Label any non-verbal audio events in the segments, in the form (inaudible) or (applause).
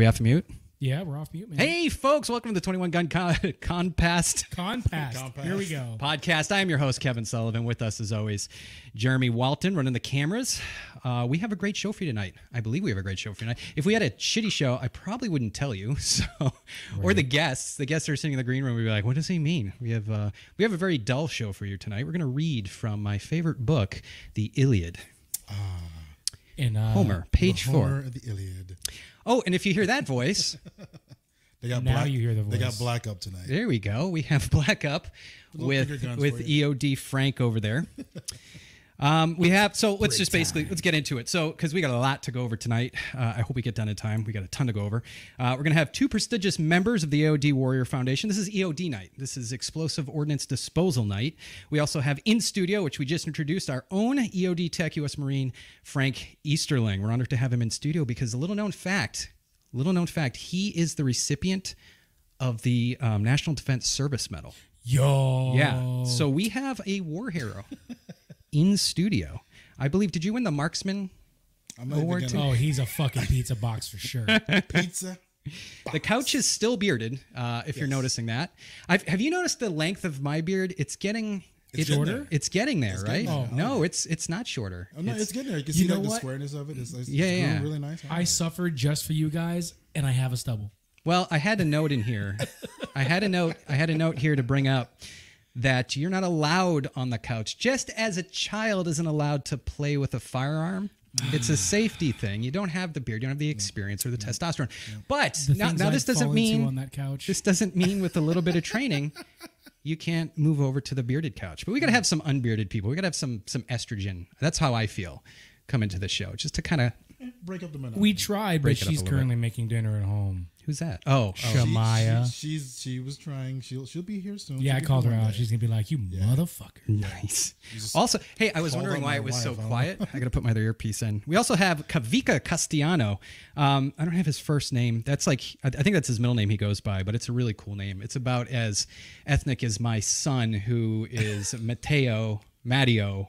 we off mute. Yeah, we're off mute, man. Hey, folks! Welcome to the Twenty One Gun Con- (laughs) Conpast Compass. Compass. Here we go. podcast. I am your host, Kevin Sullivan. With us, as always, Jeremy Walton running the cameras. Uh, we have a great show for you tonight. I believe we have a great show for you tonight. If we had a shitty show, I probably wouldn't tell you. (laughs) So, or the guests, the guests are sitting in the green room, We'd be like, "What does he mean?" We have uh, we have a very dull show for you tonight. We're going to read from my favorite book, the Iliad. And uh, Homer, page four. horror of the Iliad. Oh, and if you hear that voice, (laughs) They got Now black, you hear the voice. They got voice. black up tonight. there we go. We have (laughs) Black Up with with for EOD Frank over there. (laughs) Um, we have so let's just basically let's get into it. So because we got a lot to go over tonight, uh, I hope we get done in time. We got a ton to go over. Uh, we're gonna have two prestigious members of the EOD Warrior Foundation. This is EOD night. This is Explosive Ordnance Disposal night. We also have in studio, which we just introduced, our own EOD Tech U.S. Marine Frank Easterling. We're honored to have him in studio because a little known fact, little known fact, he is the recipient of the um, National Defense Service Medal. yo. Yeah. So we have a war hero (laughs) in studio. I believe. Did you win the marksman? I'm Award gonna- Oh, he's a fucking pizza box for sure. (laughs) pizza. The couch is still bearded. Uh, if you're noticing that, I've, have you noticed the length of my beard? It's getting. It's It's, getting shorter? there. It's getting there, right? getting there. Oh. No, it's it's not shorter. Oh, no, It's- it's, getting there. You can You see know like the what? squareness of it. It's, it's, Yeah, it's yeah. really nice. I suffered just for you guys, and I have a stubble. Well, I had a note in here. (laughs) I had a note. I had a note here to bring up that you're not allowed on the couch, just as a child isn't allowed to play with a firearm. It's a (sighs) safety thing. You don't have the beard, you don't have the experience or the testosterone. But The now, things now I'd this doesn't into mean on that couch. this doesn't mean with a little bit of training (laughs) you can't move over to the bearded couch. But we got to hmm. have some unbearded people. We got to have some some estrogen. That's how I feel come into the show, just to kind of Break up the monotony. we tried, but Break it up a she's little currently making dinner at home. who's that? Oh, She- oh. Shamaya. She, she's she was trying. She'll she'll be here soon. Yeah, She'll I be called her here one out. day. She's gonna be like, "You motherfucker." Nice. just Also, hey, I was called wondering out why my it was so wife, I quiet. I got to put my other earpiece in. We also have Kavika Castellano. Um, I don't have his first name. That's like I I think that's his middle name he goes by, but it's a really cool name. It's about as ethnic as my son, who is (laughs) Matteo Matteo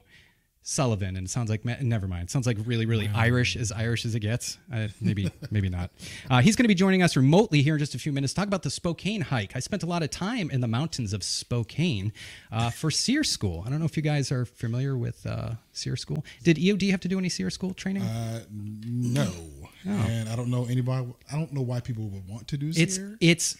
Sullivan, and it sounds like never mind. It sounds like really, really Irish, as Irish as it gets. Uh, maybe, (laughs) maybe not. Uh, he's going to be joining us remotely here in just a few minutes. Talk about the Spokane hike. I spent a lot of time in the mountains of Spokane uh, for SERE School. I don't know if you guys are familiar with uh, SERE School. Did EOD have to do any SERE School training? Uh, no, and I don't know anybody. I don't know why people would want to do it's SERE. it's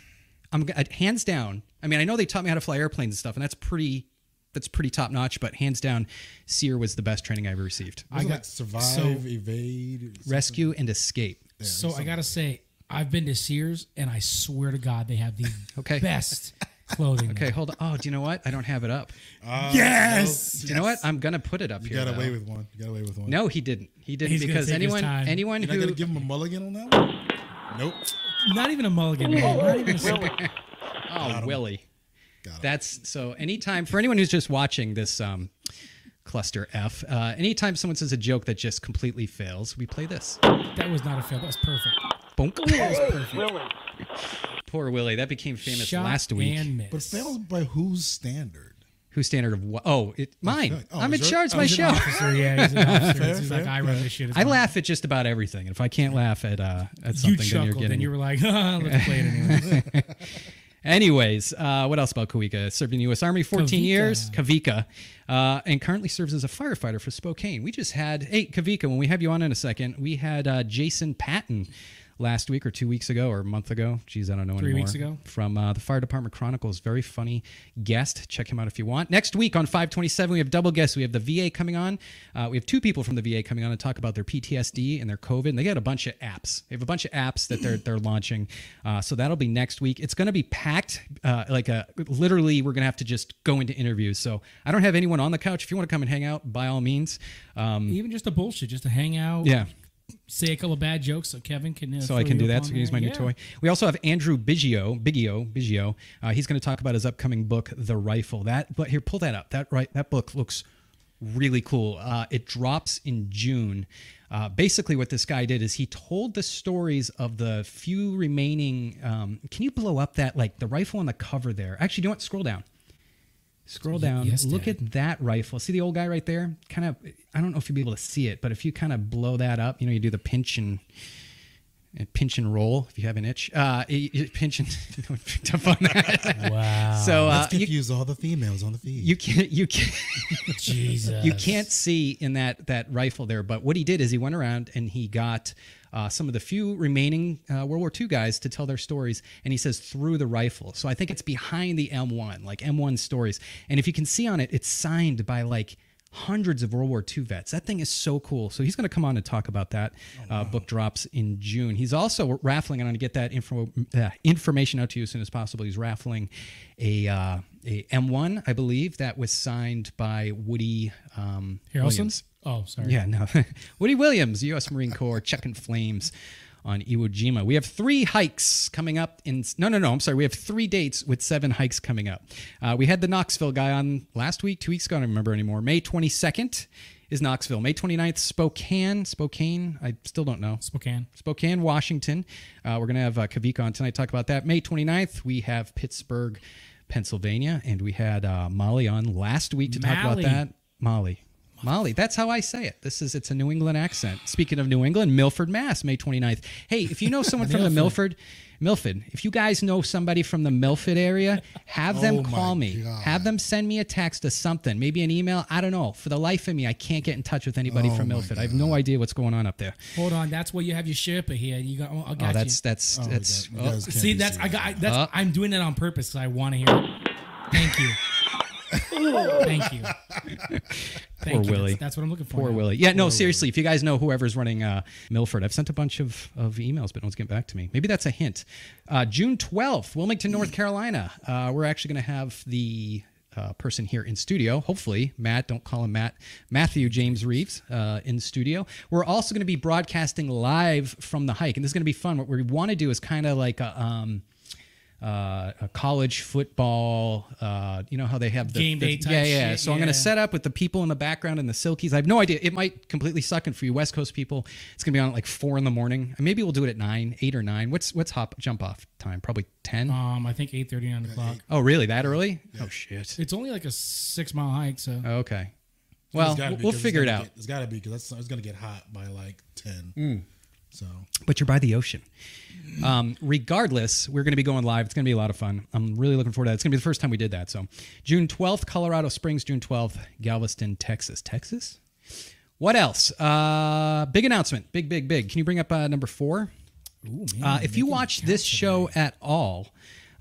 I'm uh, hands down. I mean, I know they taught me how to fly airplanes and stuff, and that's pretty. That's pretty top notch, but hands down, SERE was the best training I ever received. I it got- like survive, so- evade, or something? Rescue and escape. So I gotta say, I've been to Sears, and I swear to God, they have the (laughs) Okay. best clothing. Okay, hold on. Oh, do you know what? I don't have it up. Ah, Yes! Do you know what? I'm gonna put it up You here. got away though. with one. You got away with one. No, he didn't. He didn't He's because take his anyone time. anyone You're not who gonna give him a mulligan on that one. Nope. Not even a mulligan. Man. Not even a (laughs) oh Willie. Got him. That's so. Anytime for anyone who's just watching this um, cluster F, uh, anytime someone says a joke that just completely fails, we play this. that was not a fail. That was perfect. Bonk. That was perfect. Poor Willie. That became famous Shot last week. and miss. But fails by whose standard? Whose standard of what? Oh, it mine. Oh, I'm in is it? charge of Oh, my he's an show. (laughs) officer, yeah, he's an (laughs) officer. Fair, he's like, fair, I run this shit. It's I fine." laugh at just about everything, and if I can't laugh at uh, at You something, then you're chuckled, getting. and you were like, ah, (laughs) "Let's play it anyway." Anyways, uh, what else about Kawika? Served in the U.S. Army 14 Kavika. years, Kavika, uh, and currently serves as a firefighter for Spokane. We just had, hey, Kavika, when we have you on in a second, we had uh, Jason Patton last week or two weeks ago or a month ago. Geez, I don't know Three anymore. weeks ago. From uh, the Fire Department Chronicles. Very funny guest. Check him out if you want. Next week on 527, we have double guests. We have the VA coming on. Uh, we have two people from the VA coming on to talk about their PTSD and their COVID. And they got a bunch of apps. They have a bunch of apps that they're they're launching. Uh, so that'll be next week. It's going to be packed. Uh, like a literally, we're going to have to just go into interviews. So I don't have anyone on the couch. If you want to come and hang out, by all means. Um, Even just a bullshit, just to hang out. yeah. Say a couple of bad jokes so Kevin can. Uh, so I can do that. So I can use my new toy. We also have Andrew Biggio, Biggio, Biggio. Uh, he's going to talk about his upcoming book, The Rifle. That, but here, pull that up. That right, that book looks really cool. Uh, it drops in June. Uh, basically, what this guy did is he told the stories of the few remaining. Um, can you blow up that like the rifle on the cover there? Actually, do you want scroll down? Scroll down. yes, look Dad. at that rifle. See the old guy right there? Kind of. I don't know if you'll be able to see it, but if you kind of blow that up, you know, you do the pinch and. and Pinch and roll if you have an itch. Uh, you- you pinch and no one picked up on that. Wow. (laughs) So uh, Let's you, confuse all the females on the feed. you can't you can't (laughs) Jesus. you can't see in that that rifle there. But what he did is he went around and he got uh, some of the few remaining uh, World War II guys to tell their stories, and he says through the rifle. So I think it's behind the M1, like M1 stories. And if you can see on it, it's signed by like hundreds of World War II vets. That thing is so cool. So he's going to come on and talk about that. uh, book drops in June. He's also raffling, and I'm going to get that info, uh, information out to you as soon as possible. He's raffling a, uh, a M1, I believe, that was signed by Woody um? Williams. Oh, sorry. Yeah, no. (laughs) Woody Williams, U.S. Marine Corps, checking flames on Iwo Jima. We have three hikes coming up in. No, no, no. I'm sorry. We have three dates with seven hikes coming up. Uh, we had the Knoxville guy on last week, two weeks ago. I don't remember anymore. May 22nd is Knoxville. May 29th, Spokane. Spokane. I still don't know. Spokane. Spokane, Washington. Uh, we're going to have uh, Kavika on tonight talk about that. May 29th, we have Pittsburgh, Pennsylvania. And we had uh, Molly on last week to talk about that. Molly. Molly, that's how I say it. This is it's a New England accent. Speaking of New England, Milford, Mass, May 29th. Hey, if you know someone (laughs) from the Milford, Milford, if you guys know somebody from the Milford area, have them (laughs) Oh my call me. God. Have them send me a text or something, maybe an email. I don't know. For the life of me, I can't get in touch with anybody Oh from my Milford. I have no idea what's going on up there. Hold on. That's where you have your Sherpa here. You got. Oh, I got Oh, that's you. that's Oh, that's. you oh, guys can't See, be that's I serious. got. I, that's Uh. I'm doing it on purpose because I want to hear. it. Thank you. (laughs) Thank you. Thank Poor you. Willie. That's, that's what I'm looking for. Poor now. Willie. Yeah, no, seriously. If you guys know whoever's running uh, Milford, I've sent a bunch of, of emails, but no one's getting back to me. Maybe that's a hint. Uh, June 12th, Wilmington, North Carolina. Uh, we're actually going to have the uh, person here in studio. Hopefully, Matt, don't call him Matt, Matthew James Reeves uh, in studio. We're also going to be broadcasting live from the hike, and this is going to be fun. What we want to do is kind of like a. Um, uh, a college football. Uh, you know how they have the Game the- day type yeah, yeah. shit, So I'm going to set up with the people in the background and the Silkies. I have no idea. It might completely suck, and for you West Coast people, it's going to be on at like four in the morning. Maybe we'll do it at nine, eight or nine. What's what's hop jump off time? Probably ten. Um, I think 8:30 nine o'clock. oh, really? That early? Oh shit. It's only like a six mile hike, so okay. Well, It's we'll be, we'll 'cause it's figure it out. get- it's got to be because it's going to get hot by like ten. Mm. So but you're by the ocean. Um, regardless, we're going to be going live. It's going to be a lot of fun. I'm really looking forward to that. It's going to be the first time we did that. So, June 12th, Colorado Springs. June 12th, Galveston, Texas. Texas. What else? Uh, big announcement. Big, big, big. Can you bring up uh, number four? Ooh, man, Uh, if you watch this show at all,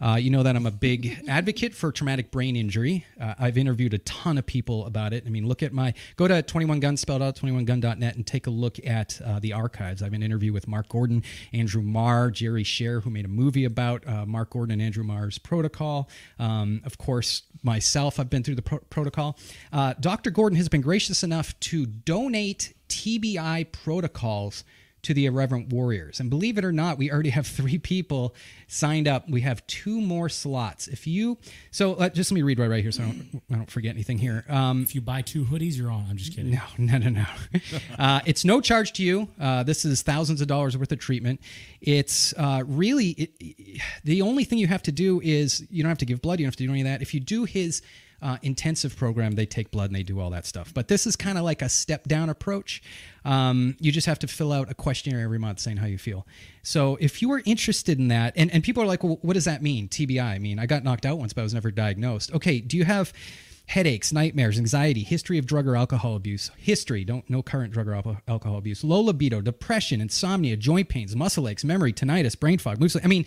uh, you know that I'm a big advocate for traumatic brain injury. Uh, I've interviewed a ton of people about it. I mean, look at my go to 21 guns spelled out 21gun.net and take a look at uh, the archives. I have an interview with Mark Gordon, Andrew Marr, Jerry Scher, who made a movie about uh, Mark Gordon and Andrew Marr's protocol. Um, of course, myself, I've been through the pro- protocol. Uh, Dr. Gordon has been gracious enough to donate TBI protocols to the Irreverent Warriors. And believe it or not, we already have three people signed up. We have two more slots. If you, so uh, just let me read right, right here so I don't, I don't forget anything here. Um, If you buy two hoodies, you're on. I'm just kidding. no, no, no, no. (laughs) uh, it's no charge to you. Uh, this is thousands of dollars worth of treatment. It's uh, really it, the only thing you have to do is you don't have to give blood. You don't have to do any of that. If you do his uh, intensive program, they take blood and they do all that stuff. But this is kind of like a step down approach. Um, you just have to fill out a questionnaire every month saying how you feel. So if you are interested in that, and, and people are like, well, what does that mean? TBI. I mean, I got knocked out once, but I was never diagnosed. Okay, do you have headaches, nightmares, anxiety, history of drug or alcohol abuse, history, don't no current drug or alco- alcohol abuse, low libido, depression, insomnia, joint pains, muscle aches, memory, tinnitus, brain fog, mood I mean,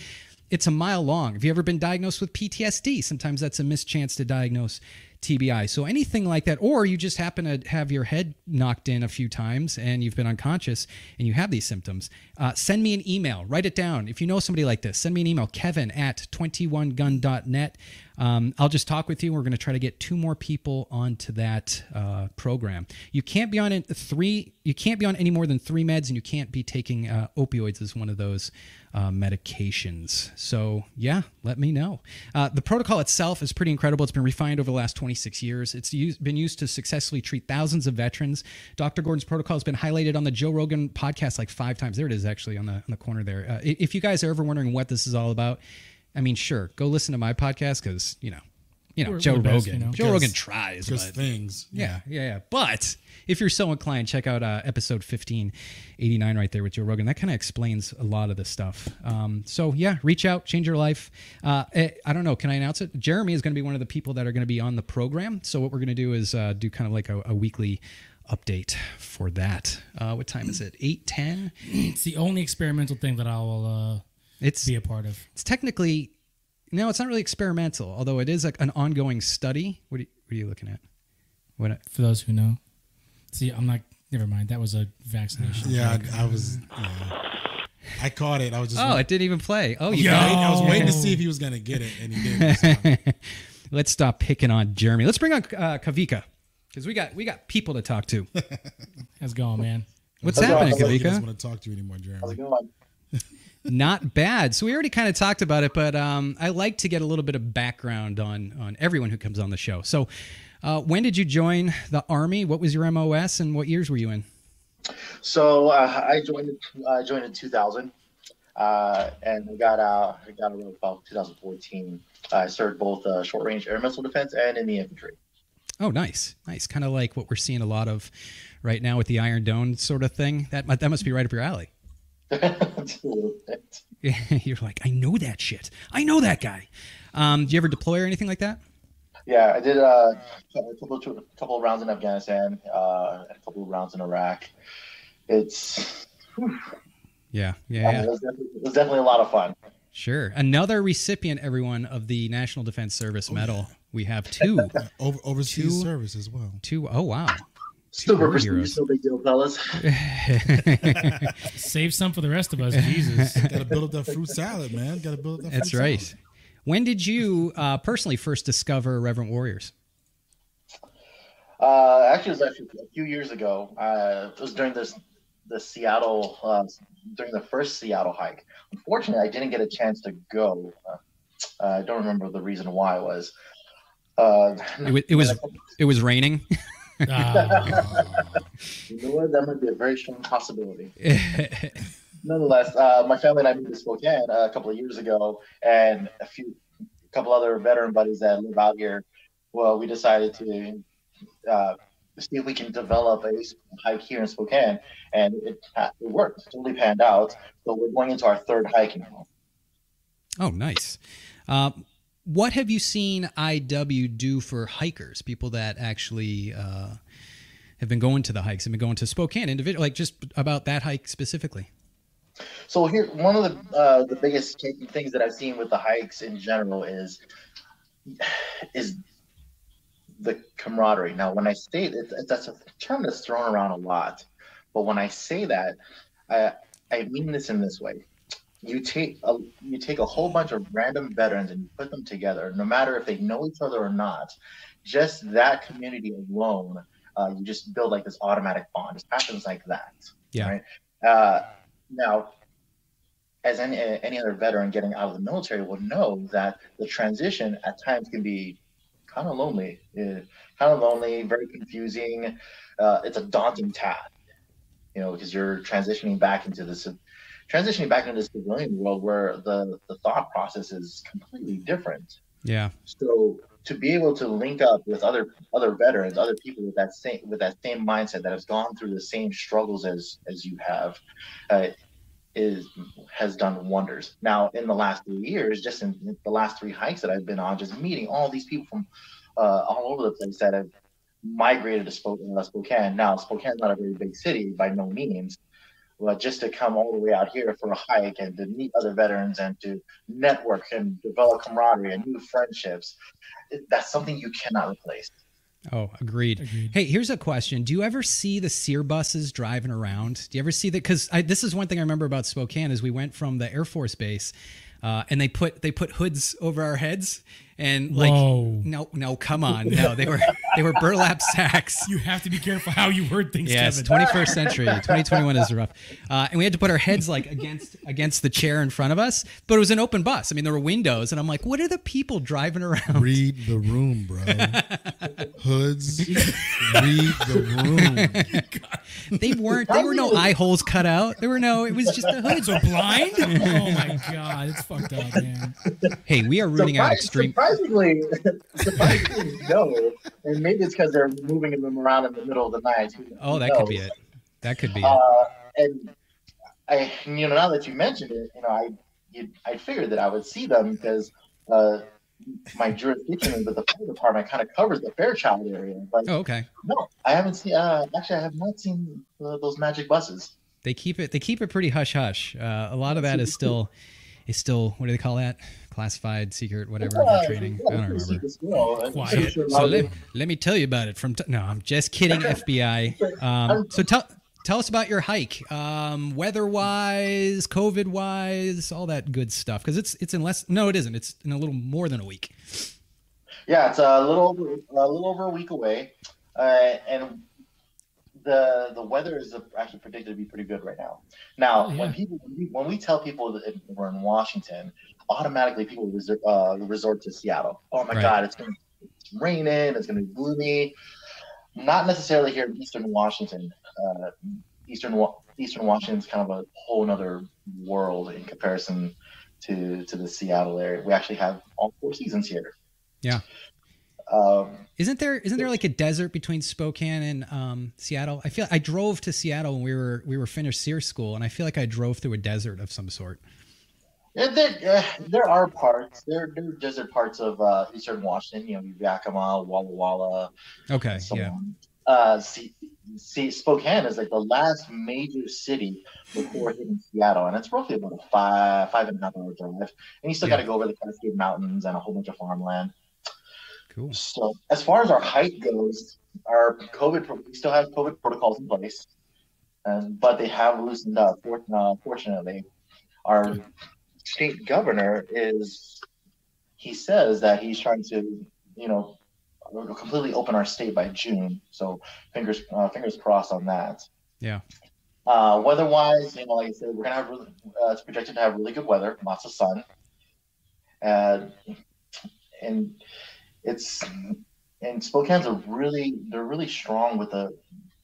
it's a mile long. Have you ever been diagnosed with PTSD? Sometimes that's a missed chance to diagnose TBI. So anything like that, or you just happen to have your head knocked in a few times and you've been unconscious and you have these symptoms, uh, send me an email. Write it down. If you know somebody like this, send me an email, kevin at 21gun.net. Um, I'll just talk with you. We're going to try to get two more people onto that uh, program. You can't be on three. You can't be on any more than three meds, and you can't be taking uh, opioids as one of those uh, medications. So yeah, let me know. Uh, the protocol itself is pretty incredible. It's been refined over the last 26 years. It's used, been used to successfully treat thousands of veterans. Dr. Gordon's protocol has been highlighted on the Joe Rogan podcast like five times. There it is, actually on the on the corner there. Uh, if you guys are ever wondering what this is all about, I mean, sure, go listen to my podcast because you know you know We're- Joe we're Rogan. best, you know? Joe Rogan tries, but things. yeah, yeah, yeah. But if you're so inclined, check out uh, episode 1589 right there with Joe Rogan. That kind of explains a lot of the stuff. Um, so yeah, reach out, change your life. Uh, eh, I don't know. Can I announce it? Jeremy is going to be one of the people that are going to be on the program. So what we're going to do is uh, do kind of like a, a weekly update for that. Uh, what time is it? Eight ten. It's the only experimental thing that I will uh, It's be a part of. it's technically no, it's not really experimental, although it is like an ongoing study. What are you, what are you looking at? What? For those who know, see, I'm not. Never mind. That was a vaccination. Yeah, I, I was. Yeah. I caught it. I was just. Oh, it didn't even play. Oh, you Yo. got it. I was waiting to see if he was gonna get it, and he did. this time. Let's stop picking on Jeremy. Let's bring on uh, Kavika because we got we got people to talk to. How's it going, man? What's How's happening, Kavika? I doesn't want to talk to you anymore, Jeremy. How's it going? Not bad. So we already kind of talked about it, but um, I like to get a little bit of background on on everyone who comes on the show. So, uh, when did you join the army? What was your MOS, and what years were you in? So uh, I joined. I joined in 2000, uh, and I got out. I got out about 2014. I served both uh, short range air missile defense and in the infantry. Oh, nice, nice. Kind of like what we're seeing a lot of right now with the Iron Dome sort of thing. That that must be right up your alley. (laughs) (laughs) You're like, I know that shit. I know that guy. Um, do you ever deploy or anything like that? yeah, I did uh, a couple of, a couple of rounds in Afghanistan, uh, and a couple of rounds in Iraq. It's Yeah, yeah, yeah. it, was definitely, it was definitely a lot of fun. Sure. Another recipient, everyone, of the National Defense Service Medal. We have two. (laughs) Over, overseas Two- service as well. Two oh wow. Super war prestigious, no big deal, fellas. (laughs) Save some for the rest of us. Jesus. (laughs) Got to build up that fruit salad, man. Got to build up that. That's fruit right. salad. When did you uh, personally first discover Irreverent Warriors? Uh, actually, it was actually a few years ago. Uh, it was during this the Seattle uh, during the first Seattle hike. Unfortunately, I didn't get a chance to go. Uh, I don't remember the reason why it was. Uh, It was it was, (laughs) it was raining. Ah, you know what? That might be a very strong possibility. (laughs) Nonetheless, uh, my family and I moved to Spokane uh, a couple of years ago, and a few, a couple other veteran buddies that live out here. Well, we decided to uh, see if we can develop a hike here in Spokane, and it it worked. It totally panned out. So we're going into our third hike now. oh, nice. Uh, what have you seen IW do for hikers? People that actually uh, have been going to the hikes, have been going to Spokane individual, like just about that hike specifically. So here, one of the uh, the biggest things that I've seen with the hikes in general is is the camaraderie. Now, when I say it, that's a term that's thrown around a lot, but when I say that, I I mean this in this way. You take a you take a whole bunch of random veterans and you put them together, no matter if they know each other or not. Just that community alone, uh, you just build like this automatic bond. It happens like that. Yeah. Right? Uh, now, as any any other veteran getting out of the military will know that the transition at times can be kind of lonely, uh, kind of lonely, very confusing. Uh, it's a daunting task, you know, because you're transitioning back into this transitioning back into the civilian world where the the thought process is completely different. Yeah. So to be able to link up with other other veterans, other people with that same with that same mindset that has gone through the same struggles as as you have, uh, is has done wonders. Now, in the last three years, just in the last three hikes that I've been on, just meeting all these people from uh, all over the place that have migrated to Spokane. Uh, Spokane. Now, Spokane's not a very big city by no means, but just to come all the way out here for a hike and to meet other veterans and to network and develop camaraderie and new friendships, that's something you cannot replace. Oh, agreed. Agreed. Hey, here's a question: Do you ever see the SERE buses driving around? Do you ever see that? Because this is one thing I remember about Spokane is we went from the Air Force Base, uh, and they put they put hoods over our heads, and like Whoa. no no come on no they were they were burlap (laughs) sacks. You have to be careful how you word things, Yes, Kevin. 21st century. 2021 is rough. Uh, and we had to put our heads like against against the chair in front of us, but it was an open bus. I mean, there were windows, and I'm like, what are the people driving around? Read the room, bro. Hoods. Read the room. (laughs) They weren't. There were no eye holes cut out. There were no. It was just the hoods were blind? oh my god, it's fucked up, man. Hey, we are rooting out Surpri- extreme. Surprisingly, (laughs) surprisingly no. And maybe it's because they're moving them around in the middle of the night. Oh, that could be it. That could be it. Uh, and I, you know, now that you mentioned it, you know, I, you, I figured that I would see them because uh, my jurisdiction with the fire department kind of covers the Fairchild area. But Oh, okay. no, I haven't seen. Uh, actually, I have not seen uh, those magic buses. They keep it. They keep it pretty hush hush. Uh, a lot of that is still, is still. What do they call that? Classified, secret, whatever. Yeah, training. yeah, I don't remember. secret Quiet. sure So let, let me tell you about it. From t- no, I'm just kidding. (laughs) FBI. Um, so tell tell us about your hike. Um, weather wise, COVID wise, all that good stuff. Because it's it's in less. No, it isn't. It's in a little more than a week. Yeah, it's a little over a little over a week away, uh, and the the weather is actually predicted to be pretty good right now. Now, Oh, yeah. when people when we tell people that we're in Washington, automatically people resort, uh, resort to Seattle. Oh my Right. God, it's going to it's raining, it's going to be gloomy. Not necessarily here in Eastern Washington. Uh, Eastern Eastern Washington's kind of a whole other world in comparison to to the Seattle area. We actually have all four seasons here. Yeah. Um, Isn't there isn't there like a desert between Spokane and um, Seattle? I feel I drove to Seattle when we were we were finished Sears school, and I feel like I drove through a desert of some sort. Yeah, there, uh, there are parts. There, there are desert parts of uh, Eastern Washington. You know, Yakima, Walla Walla, Okay, so yeah, on. Uh, see, see, Spokane is like the last major city before (laughs) hitting Seattle, and it's roughly about a five five and a half hour drive. And you still Yeah. got to go over the Cascade Mountains and a whole bunch of farmland. cool. So as far as our hike goes, our COVID we still have COVID protocols in place, and but they have loosened up. Fortunately, our state governor is he says that he's trying to you know completely open our state by June. So fingers uh, fingers crossed on that. Yeah. Uh, weather-wise, you know, like I said, we're gonna have really, uh, it's projected to have really good weather, lots of sun, and and it's and Spokane's a really they're really strong with a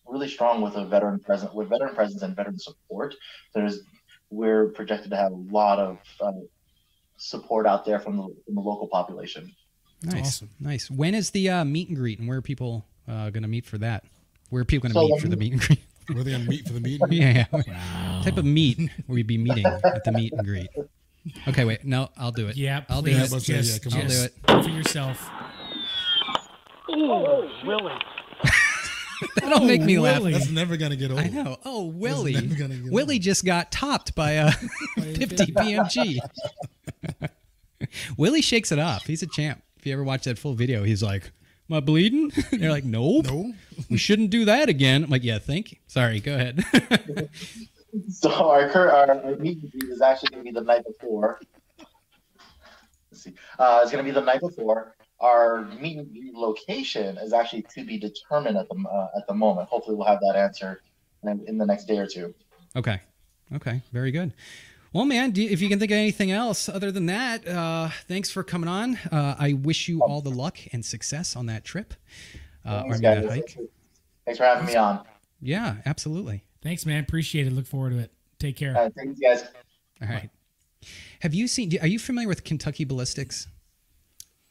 really strong with a veteran presence with veteran presence and veteran support. There's we're projected to have a lot of uh, support out there from the, from the local population. Nice, Awesome. nice. When is the uh, meet and greet, and where are people uh, going to meet for that? Where are people going to So, (laughs) meet for the meet and (laughs) greet? Were they on meet for the meeting? yeah, yeah. Wow. type of meet will we be meeting at the meet and greet? Okay, wait. No, I'll do it. Yeah, I'll do it. let's just, yeah, come just I'll do do it for yourself. (laughs) That'll make me Oh, laugh. That's never gonna get old. I know. Oh, Willie. never gonna Willie just got topped by (laughs) a 50 BMG. (laughs) Willie shakes it off. He's a champ. If you ever watch that full video, he's like, Am I bleeding? And they're like, Nope. No. We shouldn't do that again. I'm like, Yeah, thank you. Sorry, go ahead. So our cur- our, our meet and greet is actually going to be the night before. Let's see. Uh, it's going to be the night before. Our meet and greet location is actually to be determined at the uh, at the moment. Hopefully, we'll have that answer in, in the next day or two. okay. Okay. Very good. Well, man, do you, if you can think of anything else other than that, uh, thanks for coming on. Uh, I wish you all the luck and success on that trip. Uh, Thanks, mean, that guys. hike. Thanks for having me on. Yeah, absolutely. Thanks, man. Appreciate it. Look forward to it. Take care. Uh, thanks, guys. All right. Have you seen? Are you familiar with Kentucky Ballistics?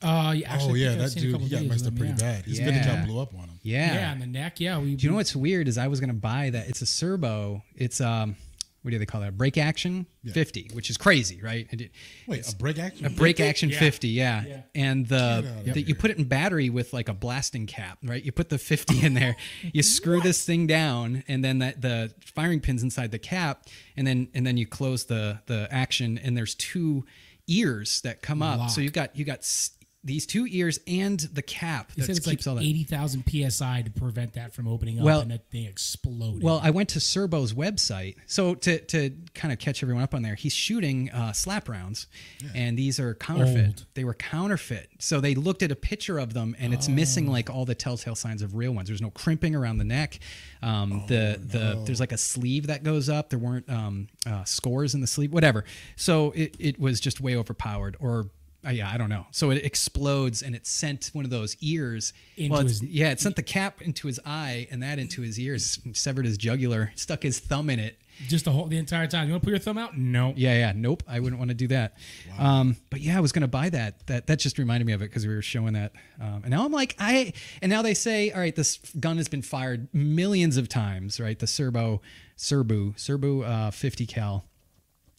Uh, yeah, actually, oh yeah, that dude he got messed up pretty him, yeah. bad. His Yeah. mini top blew up on him. Yeah. Yeah, in the neck. Yeah, we. Do you know what's weird? Is I was gonna buy that. It's a Serbo. It's um, what do they call that? Break action Yeah. fifty, which is crazy, right? It- it- Wait, a break action? a break action 50 yeah, Yeah. and the, Get out of the you put it in battery with like a blasting cap right you put the 50 in there (laughs) you screw this thing down and then that the firing pins inside the cap and then and then you close the the action and there's two ears that come up so you've got you got s- these two ears and the cap He that said it's keeps like all that. eighty thousand psi to prevent that from opening up, Well- and that thing exploded. Well, I went to Serbo's website. So to to kind of catch everyone up on there, he's shooting uh, slap rounds, and these are counterfeit. Old. They were counterfeit. So they looked at a picture of them, and it's missing Oh. like all the telltale signs of real ones. There's no crimping around the neck. Um, the the there's like a sleeve that goes up. There weren't um, uh, scores in the sleeve. Whatever. So it it was just way overpowered or. Uh, yeah, I don't know. So it explodes and it sent one of those ears. Into well, his- yeah, it sent the cap into his eye and that into his ears, severed his jugular, stuck his thumb in it. just the whole the entire time. You want to put your thumb out? No. Yeah, yeah, nope, I wouldn't want to do that. Um, but yeah, I was gonna buy that. That that just reminded me of it because we were showing that, um, and now I'm like, I and now they say, all right, this gun has been fired millions of times, right? The Serbo, Serbu, Serbu, uh, 50 cal.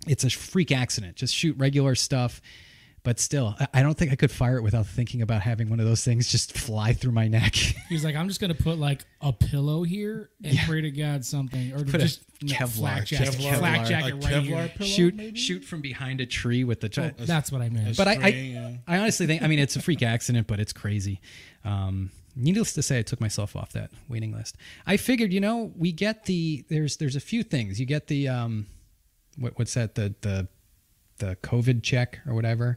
It's a freak accident. Just shoot regular stuff. But still, I- I don't think I could fire it without thinking about having one of those things just fly through my neck. (laughs) He's like, I'm just gonna put like a pillow here and pray to God something, or Put a just no, Kevlar- flak jacket, Kevlar- flak jacket a right Kevlar here. pillow, shoot maybe? shoot from behind a tree with the. That's what I meant. but I, I, yeah. I honestly think I mean it's a freak accident, but it's crazy. Um, needless to say, I took myself off that waiting list. I figured, you know, we get the there's there's a few things. You get the um, what, what's that the the the COVID check or whatever.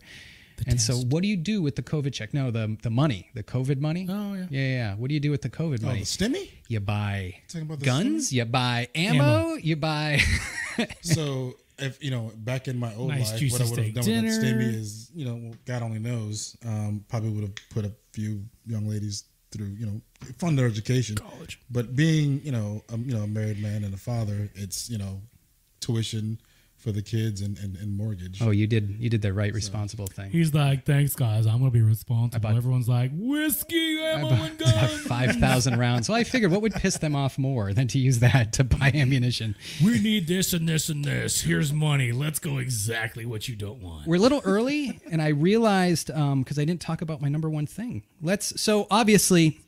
and so, what do you do with the COVID check? No, the the money, the COVID money. Oh, yeah. yeah, yeah. What do you do with the COVID money? Oh, money? the stimmy. you buy Talking about the guns. You buy ammo. Ammo. You buy. (laughs) So if you know, back in my old Nice life, what I would have steak done with that stimmy is, you know, God only knows. Um, probably would have put a few young ladies through, you know, fund their education. College. But being, you know, a, you know, a married man and a father, it's you know, tuition for the kids and, and, and mortgage. oh, you did you did the right responsible thing. He's like, thanks guys, I'm gonna be responsible. bought- Everyone's like, whiskey, ammo, about, and guns. 5,000 rounds. Well, I figured what would piss them off more than to use that to buy ammunition. we need this and this and this. Here's money. Let's go exactly what you don't want. We're a little early, and I realized um, because I didn't talk about my number one thing. Let's. So obviously,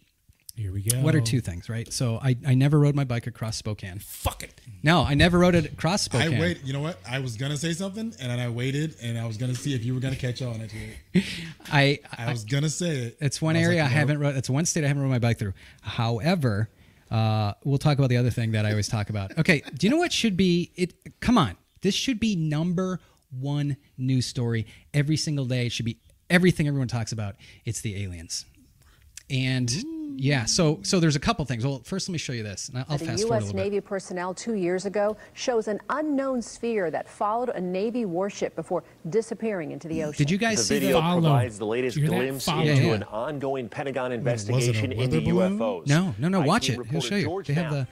Here we go. what are two things, right? So I, I never rode my bike across Spokane. Fuck it. No, I never rode it across Spokane. I wait. You know what? I was gonna say something, and then I waited, and I was gonna see if you were gonna catch on to it. (laughs) I, I was gonna say it. It's one I area like, I no. haven't rode. It's one state I haven't rode my bike through. However, uh, we'll talk about the other thing that I always talk about. (laughs) Okay, do you know what should be it? Come on, this should be number one news story every single day. It should be everything everyone talks about. It's the aliens, and yeah. So so there's a couple things. Well, first let me show you this, and I'll I'll The fast forward a U.S. little bit. Navy personnel two years ago shows an unknown sphere that followed a Navy warship before disappearing into the ocean. Did you guys The see video the? Follow. provides the latest Did you hear that? glimpse into Yeah, yeah. an ongoing Pentagon was it investigation into balloon? UFOs. No, no, no. Watch IT it. He'll show you. George They have the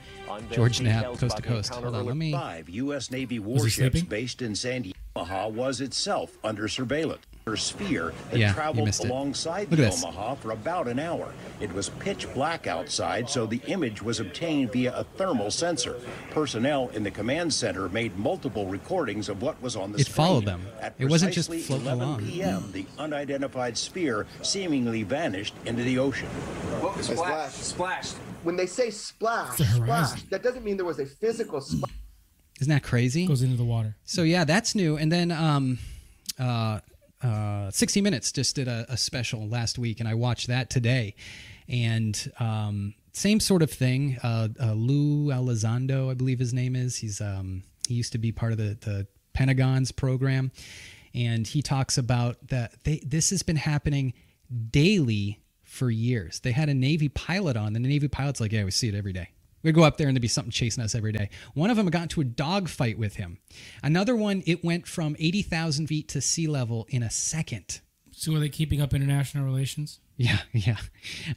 George Knapp, coast to coast. Hold on, let me. Five U.S. Navy he warships sleeping? based in San Omaha was itself under surveillance. Her sphere had Yeah, traveled alongside the this. Omaha for about an hour. It was pitch black outside, so the image was obtained via a thermal sensor. Personnel in the command center made multiple recordings of what was on the It screen. followed them. At It wasn't just precisely floating 11 along. p.m., the unidentified sphere seemingly vanished into the ocean. Splash. Splashed. When they say splash, It's splash, that doesn't mean there was a physical splash. Isn't that crazy? Goes into the water. So yeah, that's new. And then um, uh, uh, 60 Minutes just did a, a special last week, and I watched that today. And um, same sort of thing. Uh, uh, Lou Elizondo, I believe his name is. He's um, he used to be part of the the Pentagon's program, and he talks about that they this has been happening daily for years. They had a Navy pilot on, and the Navy pilot's like, "Yeah, we see it every day." We'd go up there and there'd be something chasing us every day. One of them got into a dogfight with him. Another one, it went from 80,000 feet to sea level in a second. So are they keeping up international relations? Yeah, (laughs) yeah.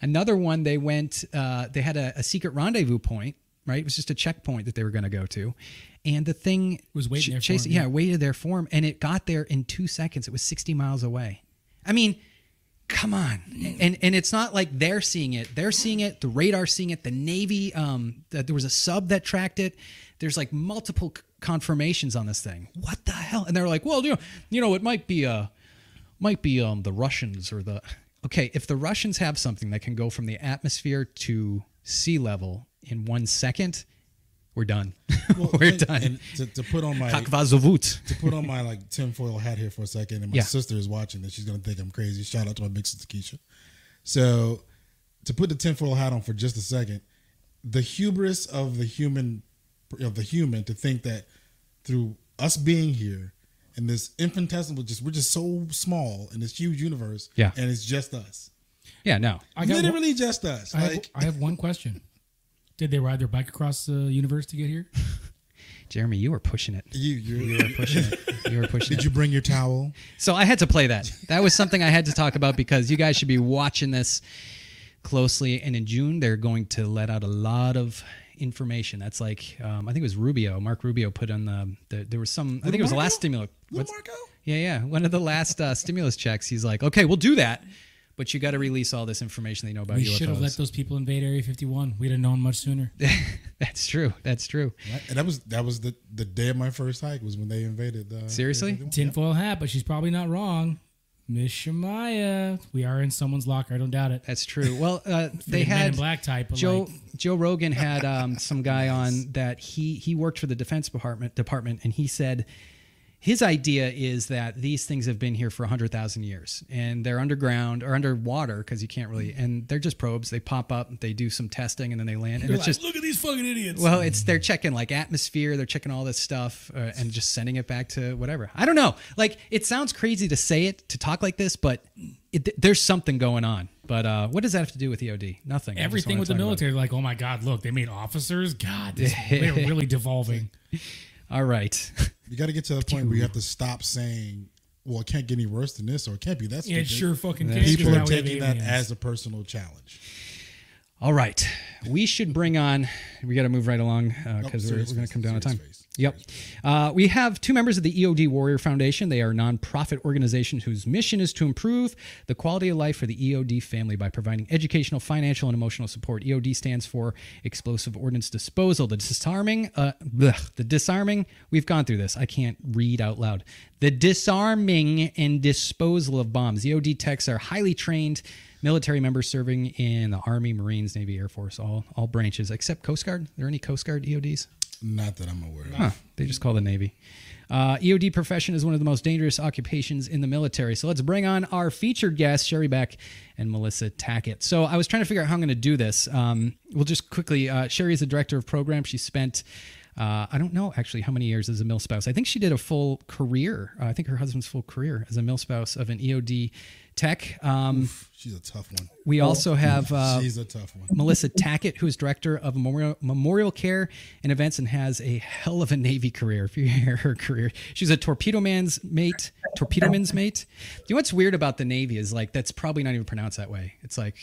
Another one, they went, uh, they had a, a secret rendezvous point, right? It was just a checkpoint that they were going to go to. And the thing Was waiting ch- there for chasing- him, yeah, yeah. waited there for him. And it got there in two seconds. It was 60 miles away. I mean, come on. And and it's not like they're seeing it. They're seeing it. The radar seeing it. The Navy, um, th- there was a sub that tracked it. There's like multiple c- confirmations on this thing. What the hell? And they're like, well, you know, you know, it might be uh might be um the Russians or the (laughs) okay. If the Russians have something that can go from the atmosphere to sea level in one second, we're done. Well, (laughs) we're and, done. And to, to, put on my to put on my like tinfoil hat here for a second, and my yeah. sister is watching this. She's gonna think I'm crazy. Shout out to my big sister Keisha. So to put the tinfoil hat on for just a second, the hubris of the human of the human to think that through us being here in this infinitesimal, just we're just so small in this huge universe, yeah, and it's just us. Yeah, no, I literally one, just us. I, like, have, I have one question. Did they ride their bike across the universe to get here? (laughs) Jeremy, you were pushing it. you, you, You were pushing it. You were pushing Did it. you bring your towel? So I had to play that. That was something I had to talk about because you guys should be watching this closely. And in June, they're going to let out a lot of information. That's like um, I think it was Rubio, Mark Rubio put on the, the there was some. I think it was the last stimulus. Little Marco? Yeah, yeah. One of the last uh, stimulus checks. He's like, okay, we'll do that, but you got to release all this information they know about you. We UFOs. should have let those people invade Area 51. We'd have known much sooner. (laughs) That's true. That's true. And that was that was the the day of my first hike was when they invaded. Uh, Seriously? Tinfoil hat, but she's probably not wrong. Miss Shemaya. We are in someone's locker. I don't doubt it. That's true. Well, uh, (laughs) they Men in had Black type. Joe like, Joe Rogan (laughs) had um, some guy on that he he worked for the Defense Department department, and he said his idea is that these things have been here for 100,000 years and they're underground or underwater because you can't really and they're just probes they pop up they do some testing and then they land and They're it's like, just look at these fucking idiots. well it's they're checking like atmosphere they're checking all this stuff uh, and just sending it back to whatever i don't know like it sounds crazy to say it to talk like this but it, there's something going on but uh, what does that have to do with eod nothing Everything with the talk about it. military, like, oh my God, look, they made officers. God, this, they're (laughs) really devolving. all right You got to get to the point where you have to stop saying, "Well, it can't get any worse than this," or it can't be that Yeah, stupid. it sure fucking can. People are now we have taking that as a personal challenge. All right. We should bring on, we got to move right along uh, because we're, we're going to come down on time. face, Yep. Uh, we have two members of the EOD Warrior Foundation. They are a nonprofit organization whose mission is to improve the quality of life for the EOD family by providing educational, financial, and emotional support. EOD stands for Explosive Ordnance Disposal. The disarming, uh, blech, the disarming, we've gone through this. I can't read out loud. The disarming and disposal of bombs. EOD techs are highly trained military members serving in the Army, Marines, Navy, Air Force, all all branches except Coast Guard. Are there any Coast Guard EODs? Not that I'm aware of. They just call the Navy. Uh, EOD profession is one of the most dangerous occupations in the military. So let's bring on our featured guests, Sherry Beck and Melissa Tackett. So I was trying to figure out how I'm going to do this. Um, we'll just quickly, uh, Sherry is the director of program. She spent, uh, I don't know actually how many years as a mill spouse. I think she did a full career. Uh, I think her husband's full career as a mill spouse of an EOD tech. Um, She's a tough one. we also have uh, She's a tough one. Melissa Tackett, who is director of memorial, memorial care and events and has a hell of a Navy career. If you hear her career, she's a torpedo man's mate, torpedo man's mate. You know what's weird about the Navy is like that's probably not even pronounced that way. It's like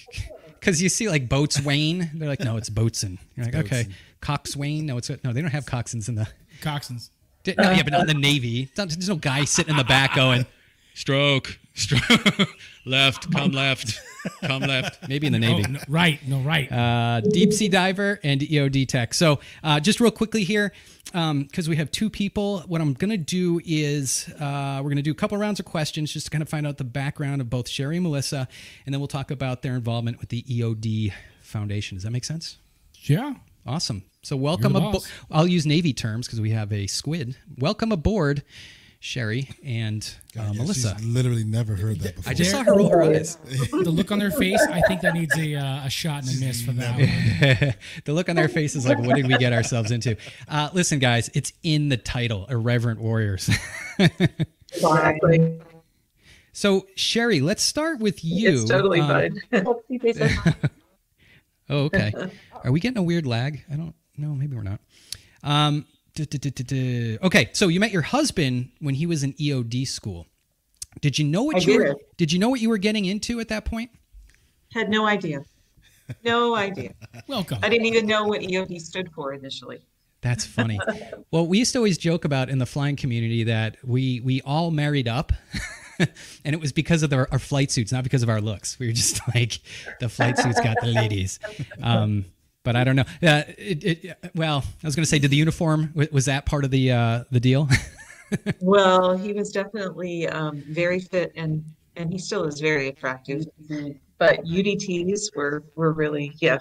because you see like boatswain, they're like no, it's boatswain. You're like okay, coxswain. No, it's no, they don't have coxswains in the. Coxswains. No, yeah, but not in the Navy. Not- There's no guy sitting in the back going, stroke, (laughs) left, come left, come (laughs) left. Maybe in the Navy Oh, no, right. No, right. uh, deep sea diver and EOD tech. So, uh, just real quickly here, um, because we have two people, what I'm going to do is uh, we're going to do a couple rounds of questions just to kind of find out the background of both Sherry and Melissa, and then we'll talk about their involvement with the EOD Foundation. Does that make sense? yeah. Awesome. So, welcome aboard. I'll use Navy terms because we have a squid. Welcome aboard, Sherry and uh, Yeah, Melissa. She's literally never heard that before. I just saw her roll her eyes. (laughs) The look on their face, I think that needs a, uh, a shot and a miss for that one. (laughs) the look on their face is like, what did we get ourselves into? Uh, listen, guys, it's in the title, Irreverent Warriors. Exactly. (laughs) so, Sherry, let's start with you. It's totally Um, fine. Oh, okay. Are we getting a weird lag? I don't know. Maybe we're not. Um, Okay, so you met your husband when he was in EOD school. Did you know what I you were? did. Did you know what you were getting into at that point? Had no idea. No idea. Welcome. I didn't even know what EOD stood for initially. That's funny. (laughs) well, we used to always joke about in the flying community that we we all married up, (laughs) and it was because of our, our flight suits, not because of our looks. We were just like the flight suits got the ladies. Um, but I don't know. Uh, it, it, well, I was going to say, did the uniform was that part of the uh, the deal? (laughs) Well, he was definitely um, very fit and and he still is very attractive. But UDTs were were really yeah.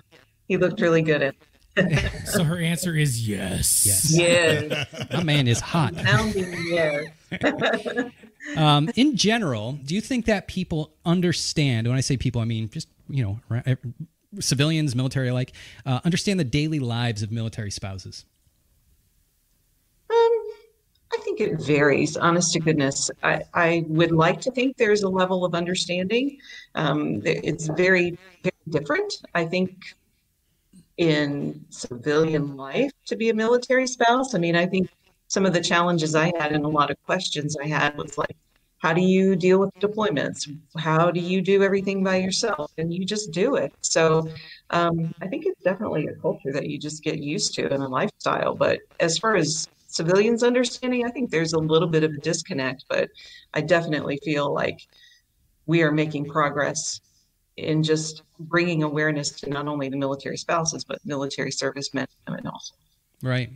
He looked really good at. (laughs) So her answer is yes. Yes. Yeah. My man is hot. Sounding yes. (laughs) um, in general, do you think that people understand? When I say people, I mean just you know ra- civilians, military alike, uh, understand the daily lives of military spouses. Um, I think it varies, honest to goodness. I, I would like to think there's a level of understanding. Um, it's very, very different. I think in civilian life to be a military spouse. I mean, I think some of the challenges I had and a lot of questions I had was like, how do you deal with deployments? How do you do everything by yourself? And you just do it. So um, I think it's definitely a culture that you just get used to and a lifestyle. But as far as civilians understanding, I think there's a little bit of a disconnect, but I definitely feel like we are making progress in just bringing awareness to not only the military spouses, but military servicemen and women also. Right.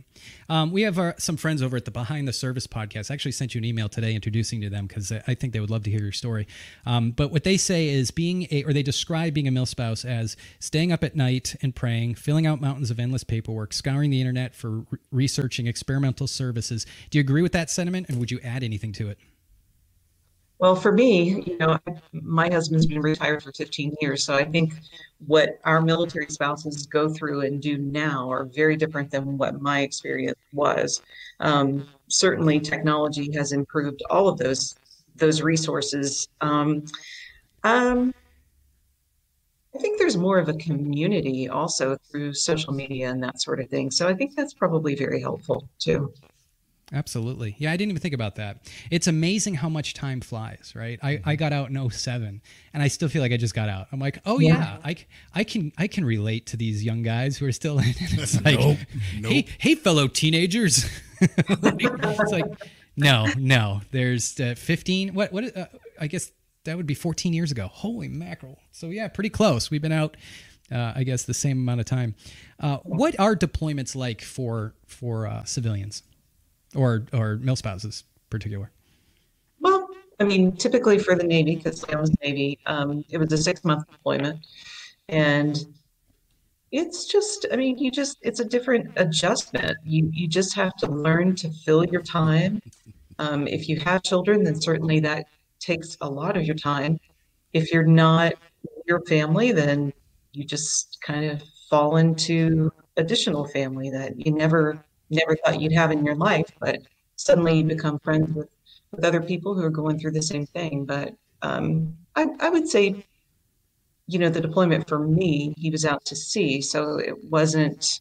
Um, we have our, some friends over at the Behind the Service podcast. I actually sent you an email today introducing to them because I think they would love to hear your story. Um, but what they say is being a, or they describe being a mil spouse as staying up at night and praying, filling out mountains of endless paperwork, scouring the internet for re- researching experimental services. Do you agree with that sentiment, and would you add anything to it? Well, for me, you know, my husband's been retired for 15 years, so I think what our military spouses go through and do now are very different than what my experience was. Um, certainly, technology has improved all of those those resources. Um, um, I think there's more of a community also through social media and that sort of thing. So I think that's probably very helpful too. Absolutely. Yeah, I didn't even think about that. It's amazing how much time flies, right? I, I got out in 07 and I still feel like I just got out. I'm like, oh yeah, Yeah. I, I can I can relate to these young guys who are still in (laughs) it. It's (laughs) like, Nope. hey, hey, fellow teenagers. (laughs) it's like, no, no. There's uh, 15. What what? Uh, I guess that would be 14 years ago. Holy mackerel! So yeah, pretty close. We've been out. Uh, I guess the same amount of time. Uh, what are deployments like for for uh, civilians? Or or mil spouses particular Well, I mean, typically for the Navy, because I was Navy, um, it was a six month deployment. And it's just, I mean, you just, it's a different adjustment. You, you just have to learn to fill your time. Um, if you have children, then certainly that takes a lot of your time. If you're not your family, then you just kind of fall into additional family that you never, never thought you'd have in your life, but suddenly you become friends with with other people who are going through the same thing. But um, I, I would say, you know, the deployment for me, he was out to sea, so it wasn't,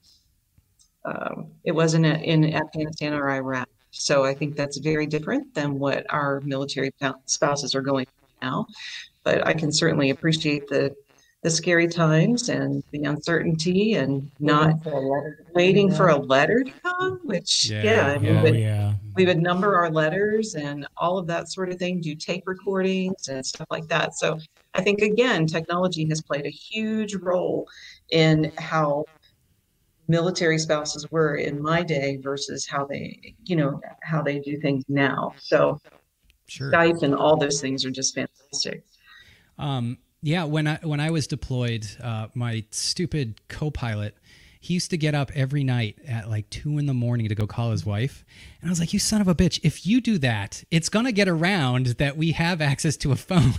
um, it wasn't in Afghanistan or Iraq. So I think that's very different than what our military spouses are going through now. But I can certainly appreciate the the scary times and the uncertainty and not waiting for a letter to come, which Yeah, yeah, I mean, Oh but yeah. we would number our letters and all of that sort of thing, do tape recordings and stuff like that. So I think again, technology has played a huge role in how military spouses were in my day versus how they, you know, how they do things now. So sure Skype and all those things are just fantastic. um yeah when i when i was deployed uh my stupid co-pilot he used to get up every night at like two in the morning to go call his wife. And i was like you son of a bitch. If you do that it's gonna get around that we have access to a phone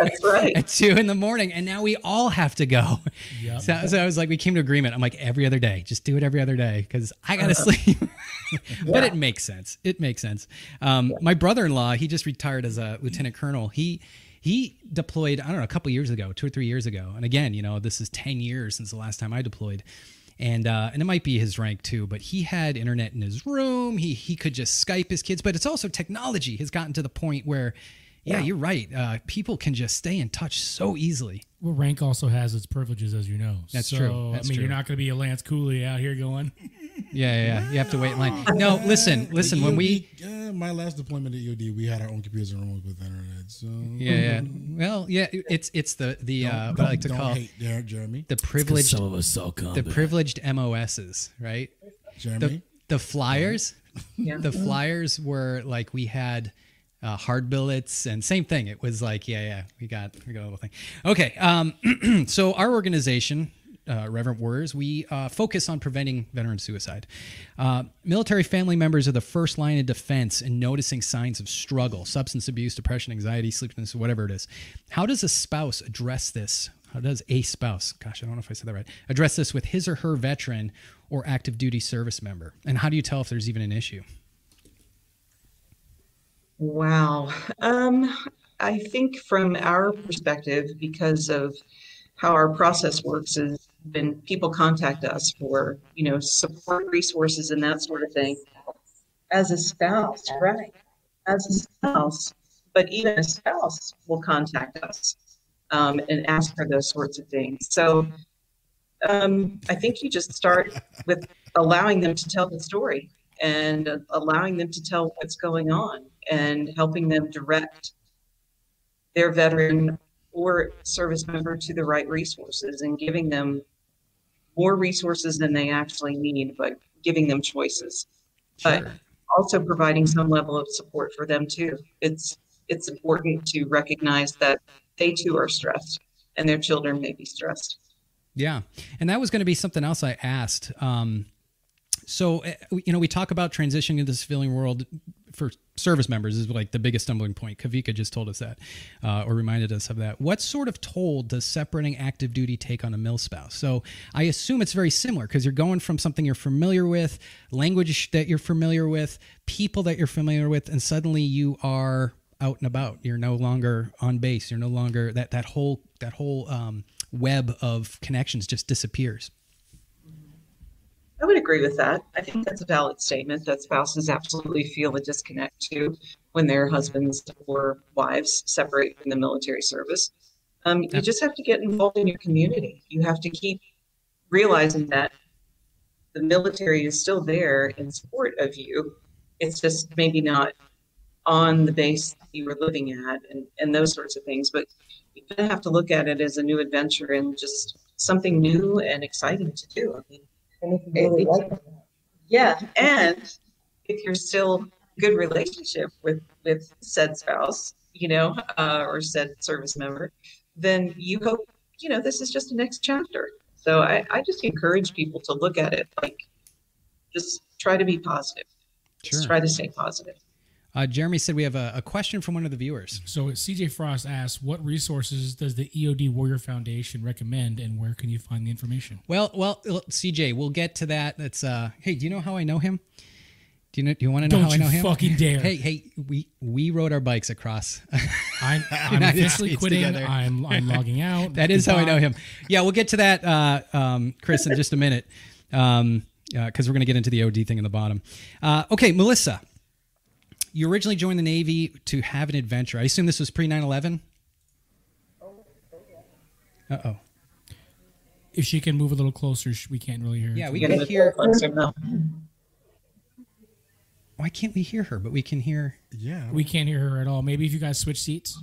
That's (laughs) right. at two in the morning and now we all have to go. Yep. so, so i was like we came to agreement. I'm like every other day. Just do it every other day because i gotta Uh-huh. sleep. (laughs) But it makes sense. It makes sense. Um, my brother-in-law he just retired as a lieutenant colonel. He he deployed i don't know a couple years ago two or three years ago and again you know this is 10 years since the last time i deployed and uh, and it might be his rank too, but he had internet in his room. He he could just Skype his kids, but it's also technology has gotten to the point where, yeah, you're right. Uh, people can just stay in touch so easily. Well, rank also has its privileges, as you know. That's so, true. That's I mean, true. you're not going to be a Lance Cooley out here going. (laughs) Yeah, yeah, yeah. You have to wait in line. (laughs) No, listen, listen. When we uh, my last deployment at EOD, we had our own computers and rooms with internet. So yeah, yeah. Well, yeah. It's it's the the uh, what I like to call hate there, Jeremy. the privileged Some of us saw the privileged MOSs, right? Jeremy. the the flyers Yeah. the flyers were like we had uh, hard billets and same thing it was like yeah yeah we got we got a little thing okay um (clears throat) so our organization uh, Irreverent Warriors, we uh, focus on preventing veteran suicide. Uh, military family members are the first line of defense in noticing signs of struggle, substance abuse, depression, anxiety, sleeplessness, whatever it is. How does a spouse address this? How does a spouse, gosh, I don't know if I said that right, address this with his or her veteran or active duty service member? And how do you tell if there's even an issue? Wow. Um, I think from our perspective, because of how our process works, is when people contact us for, you know, support resources and that sort of thing, as a spouse, right? As a spouse, but even a spouse will contact us um, and ask for those sorts of things. So um, I think you just start with allowing them to tell the story and allowing them to tell what's going on and helping them direct their veteran or service member to the right resources and giving them more resources than they actually need, but giving them choices. But also providing some level of support for them too. It's it's important to recognize that they too are stressed and their children may be stressed. Yeah, and that was going to be something else I asked. Um, so, uh, you know, we talk about transitioning into the civilian world for service members is like the biggest stumbling point. Kavika just told us that, uh, or reminded us of that. What sort of toll does separating active duty take on a mill spouse? So, I assume it's very similar because you're going from something you're familiar with, language that you're familiar with, people that you're familiar with, and suddenly you are out and about. You're no longer on base. You're no longer that that whole that whole um, web of connections just disappears. I would agree with that. I think that's a valid statement that spouses absolutely feel a disconnect too when their husbands or wives separate from the military service. Um, you just have to get involved in your community. You have to keep realizing that the military is still there in support of you. It's just maybe not on the base you were living at and, and those sorts of things. But you kind of have to look at it as a new adventure and just something new and exciting to do. I mean, really like yeah, and if you're still good relationship with with said spouse, you know, uh, or said service member, then you hope you know this is just the next chapter. So I, I just encourage people to look at it like just try to be positive. Just try to stay positive. Uh, Jeremy said we have a, a question from one of the viewers. So CJ Frost asks, what resources does the EOD Warrior Foundation recommend, and where can you find the information? Well, well, CJ, we'll get to that. That's uh, hey, do you know how I know him? Do you know? Do you want to know Don't how I know him? fucking dare. Hey, hey, we we rode our bikes across. (laughs) I'm, (laughs) I'm officially States quitting. together. I'm I'm (laughs) logging out. that is how I know him. Yeah, we'll get to that, uh, um, Chris, in just a minute, um, because we're going to get into the OD thing in the bottom. Uh, okay, Melissa, you originally joined the Navy to have an adventure. I assume this was pre 9 11? Uh oh. If she can move a little closer, we can't really hear. her. Yeah, we can hear. Why can't we hear her? But we can hear. Yeah. We can't hear her at all. Maybe if you guys switch seats.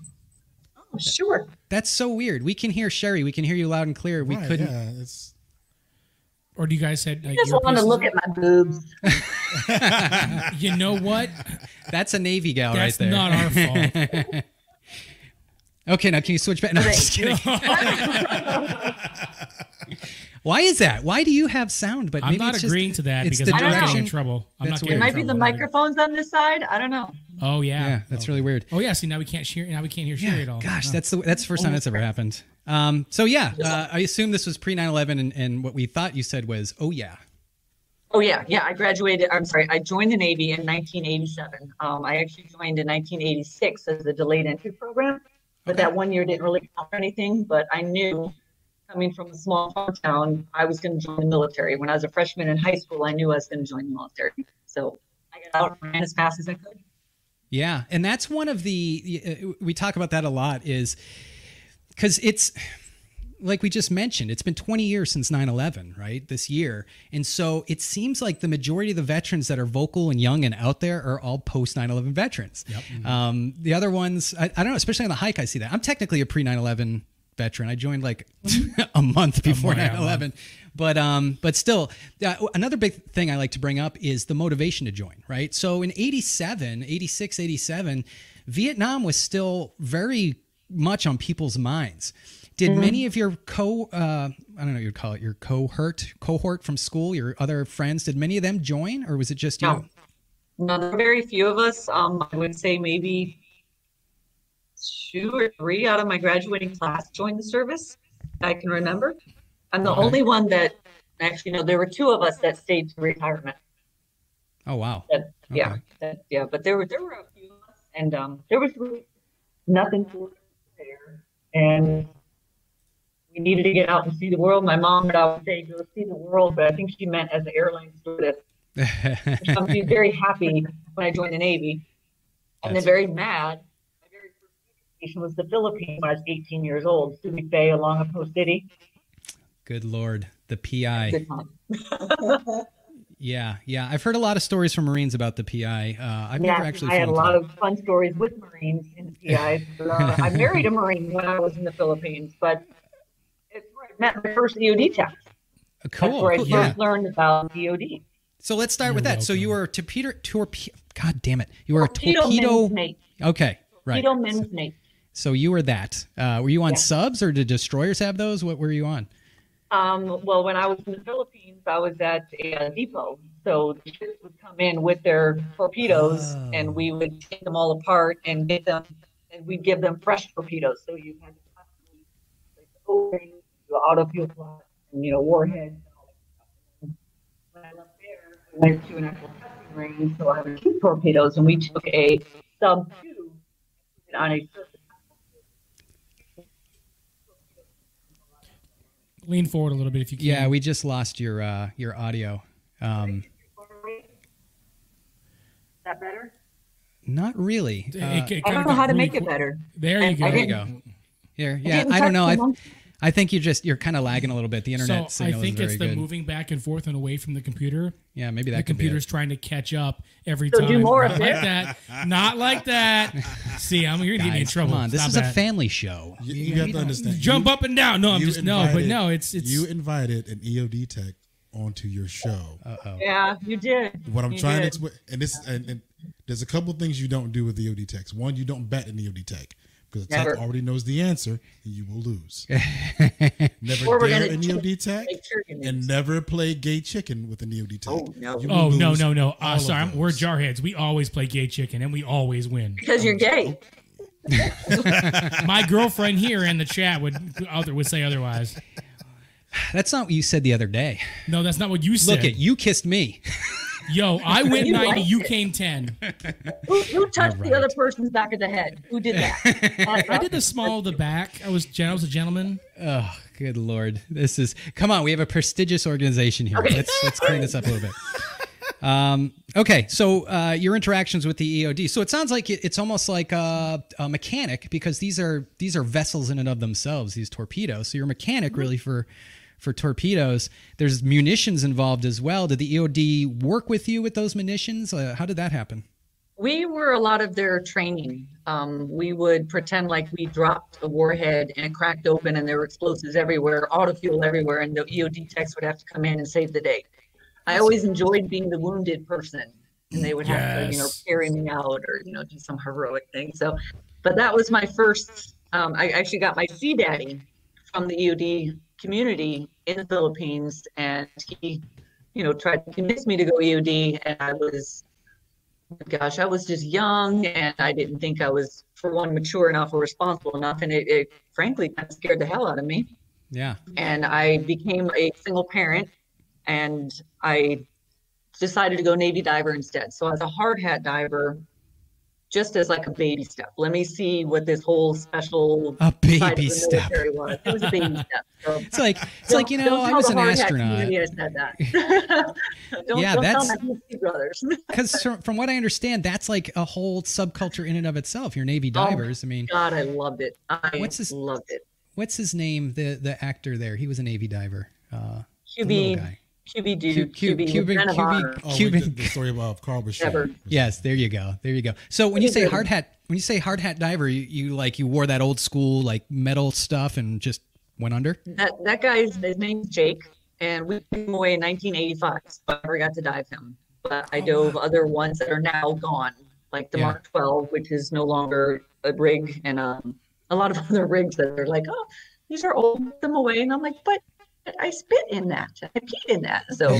Oh, sure. That's so weird. We can hear Sherry. We can hear you loud and clear. We Right, couldn't. Yeah, it's Or do you guys had like just want to look at my boobs. (laughs) You know what? That's a Navy gal That's right there. not our fault. (laughs) Okay, now can you switch back? No, I'm just kidding. (laughs) Why is that? Why do you have sound? But I'm maybe not it's just- agreeing to that it's because the I'm not getting direction. in trouble. I'm That's not weird. getting It in might be the microphones on this side. I don't know. Oh yeah. Yeah, that's really weird. Oh yeah. See now we can't hear. Now we can't hear Sherry at all. Gosh, Oh. that's the that's the first time that's ever happened. Um, so yeah, uh, I assume this was pre 9/11, and, and what we thought you said was, oh yeah, Oh yeah, yeah. I graduated. I'm sorry. I joined the Navy in 1987. Um, I actually joined in 1986 as the delayed entry program, but that one year didn't really count for anything. But I knew, coming from a small farm town, I was going to join the military. When I was a freshman in high school, I knew I was going to join the military. So I got out and ran as fast as I could. Yeah, and that's one of the uh, we talk about that a lot is because it's like we just mentioned, it's been 20 years since 9/11, right? This year, and so it seems like the majority of the veterans that are vocal and young and out there are all post 9/11 veterans. Um, the other ones, I, I don't know, especially on the hike, I see that. I'm technically a pre 9/11 veteran. I joined like (laughs) a month before month, yeah, a 9/11. But um, but still, uh, another big thing I like to bring up is the motivation to join, right? So in 87, 86, 87, Vietnam was still very much on people's minds. Did Mhm. many of your co uh, I don't know what you'd call it your cohort cohort from school, your other friends, did many of them join, or was it just you? No. No, there were very few of us. Um, I would say maybe two or three out of my graduating class joined the service. I can remember. I'm the Okay. only one that actually no. There were two of us that stayed to retirement. Oh wow. That, yeah, Okay. that, yeah. But there were there were a few of us, and um, there was really nothing to there, and we needed to get out and see the world. My mom would always say, "Go see the world," but I think she meant as an airline stewardess. (laughs) I'm being very happy when I joined the Navy, and then very mad. My very first vacation was the Philippines when I was 18 years old. Subic Bay Olongapo City. Good lord, the PI. (laughs) Good time. Yeah, yeah. I've heard a lot of stories from Marines about the PI. Uh, I've yeah, never actually. I had a lot of fun stories with Marines in the PI. Uh, I married a Marine when I was in the Philippines, but it's where I met my first EOD tech. it. Cool. That's where I cool, first yeah. learned about EOD. So let's start with You're that. So you welcome. were a torpedo, torpedo. God damn it! You were a Torpedo torpedo. men's mate. Okay, right. Torpedo men's mate. So you were that. Uh, were you on Yeah. subs or did destroyers have those? What were you on? Um, well, when I was in the Philippines, I was at a depot. So the ships would come in with their torpedoes, Oh. and we would take them all apart and get them, and we'd give them fresh torpedoes. So you had to constantly like, open the Otto fuel plant and you know warheads. and all that stuff. When I left there, I went to an actual testing range, so I would keep torpedoes, and we took a sub two and put it on a surface. Lean forward a little bit if you can. Yeah, we just lost your uh, your audio. Um, Is that better? not really. It- Uh, it I don't know got how to really make it better. There you go. I there you go. Here, yeah. didn't I don't know. I, the monkey. I think you just you're kind of lagging a little bit. The internet so I think is it's the good. moving back and forth and away from the computer. Yeah, maybe that the could be computer's it. trying to catch up every So time. do more Not of like it. that. Not like that. (laughs) See, I'm you're gonna get me in Guys, trouble. come on. This Stop is a family show. You, you got to understand. Jump you- up and down. No, I'm you just no, but no, it's it's you invited an EOD tech onto your show. Uh oh. Yeah, you did. What I'm You trying to explain, and this, and, and there's a couple things you don't do with EOD techs. One, you don't bet an EOD tech because the tech already knows the answer, and you will lose. (laughs) never Or we're dare gonna an tech, Make sure you and never play gay chicken with an EOD tech. Oh, no. Oh no no no! Uh, sorry, I'm, we're those. jarheads. We always play gay chicken and we always win. because you're gay. (laughs) (laughs) My girlfriend here in the chat would other would say otherwise. That's not what you said the other day. No, that's not what you said. Look at you kissed me. Yo, (laughs) I went You 90, liked you it. came 10. Who, who touched All the other person's back of the head? Who did that? (laughs) I did the small of the back. I was gen- I was a gentleman. Oh, good lord. This is come on. We have a prestigious organization here. Okay. Let's let's clean this up a little bit. Um, okay, so uh, your interactions with the EOD. So it sounds like it, it's almost like a, a mechanic because these are these are vessels in and of themselves. These torpedoes. So you're a mechanic really for for torpedoes. There's munitions involved as well. Did the EOD work with you with those munitions? Uh, how did that happen? We were a lot of their training. Um, we would pretend like we dropped a warhead and it cracked open and there were explosives everywhere, Otto fuel everywhere, and the EOD techs would have to come in and save the day. I always enjoyed being the wounded person, and they would have to, you know, carry me out or you know do some heroic thing. So, but that was my first. Um, I actually got my sea daddy from the EOD community in the Philippines, and he, you know, tried to convince me to go EOD, and I was gosh, I was just young and I didn't think I was, for one, mature enough or responsible enough. And it, it frankly kind of scared the hell out of me. Yeah. And I became a single parent and I decided to go Navy diver instead. So, as a hard hat diver, just as like a baby step, let me see what this whole special A baby step. was. It was a baby step. (laughs) So, It's like it's like you know I was an astronaut. I said that. (laughs) (laughs) don't, Yeah, don't that's- tell my PC brothers. Because from what I understand, that's like a whole subculture in and of itself. Your Navy Oh, divers. I mean, God, I loved it. I What's this- loved it. what's his name? The the actor there. He was a Navy diver. Uh, little QB, guy. Dude, Q- QB, Cuban- Cuban- Oh, we Cuban- did the story about Carl Brashear. Yes, there you go. There you go. So when you say hard hat, when you say hard hat diver, you, you like you wore that old school like metal stuff and just went under. That that guy's his name's Jake, and we took him away in 1985. So I never got to dive him, but I dove other ones that are now gone, like the Yeah. Mark 12, which is no longer a rig, and um, a lot of (laughs) other rigs that are like, oh, these are old, put them away. And I'm like, but I spit in that. I peed in that. So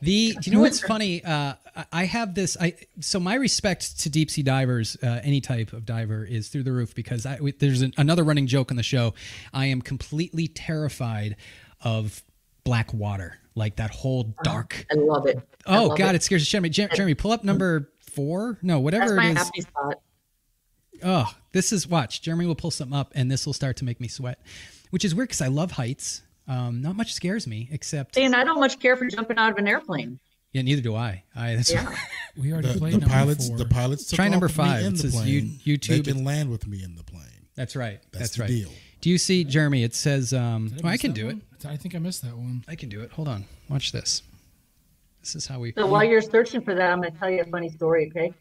the do you know what's (laughs) funny? Uh, I- have this. I so my respect to deep sea divers, uh, any type of diver, is through the roof because I, there's an, another running joke on the show. I am completely terrified of black water, like that whole dark. I love it. I Oh love God, it. scares the shit out of me. Jer- Jeremy, pull up number four. No, That's whatever my it is. happy spot. Oh, this is watch. Jeremy will pull something up, and this will start to make me sweat, which is weird because I love heights. Um, not much scares me except And I don't much care for jumping out of an airplane. yeah. Neither do I. I that's Yeah. (laughs) We already The, played the number pilots, four. the pilots. Took Try off number with me five. In It the says plane. you- YouTube. They can land with me in the plane. That's right. That's That's, the right. deal. Do you see, Jeremy? It says, um, Did well, I can that do it. I think I missed that one. I can do it. Hold on. Watch this. This is how we. So while you're searching for that, I'm going to tell you a funny story, okay?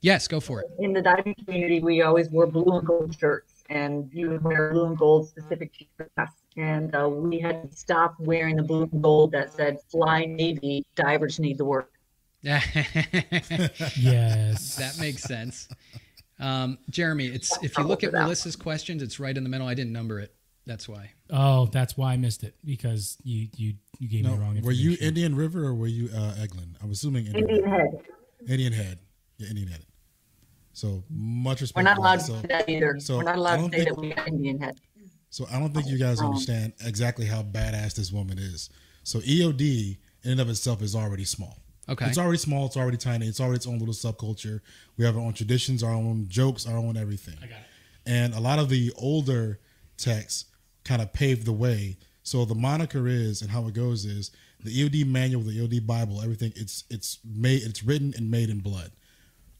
Yes, go for it. In the diving community, we always wore blue and gold shirts, and you would wear blue and gold specific t-shirts. And uh, we had to stop wearing the blue and gold that said "Fly Navy Divers Need the Work." (laughs) Yes. that makes sense. Um, Jeremy, it's if you look at Melissa's questions, it's right in the middle. I didn't number it. That's why. Oh, that's why I missed it because you you you gave No, me wrong were you. Indian River or were you uh, Eglin? I'm assuming Indian, Indian River. Head. Indian Head. Yeah, Indian Head. So much respect. We're not allowed to So- say that either. so We're not I allowed don't to say think- that we got Indian Head. So I don't think you guys Um, understand exactly how badass this woman is. So EOD in and of itself is already small. Okay. It's already small. It's already tiny. It's already its own little subculture. We have our own traditions, our own jokes, our own everything. I got it. And a lot of the older techs kind of paved the way. So the moniker is, and how it goes is, the EOD manual, the EOD Bible, everything. It's it's made. It's written and made in blood.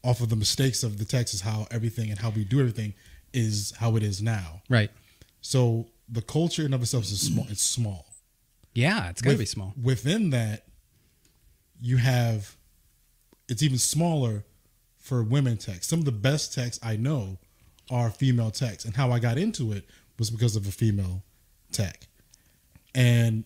Off of the mistakes of the text is how everything and how we do everything is how it is now. Right. So the culture in and of itself is small. It's small. Yeah, it's to With- be small. Within that, you have it's even smaller for women techs. Some of the best techs I know are female techs, and how I got into it was because of a female tech. And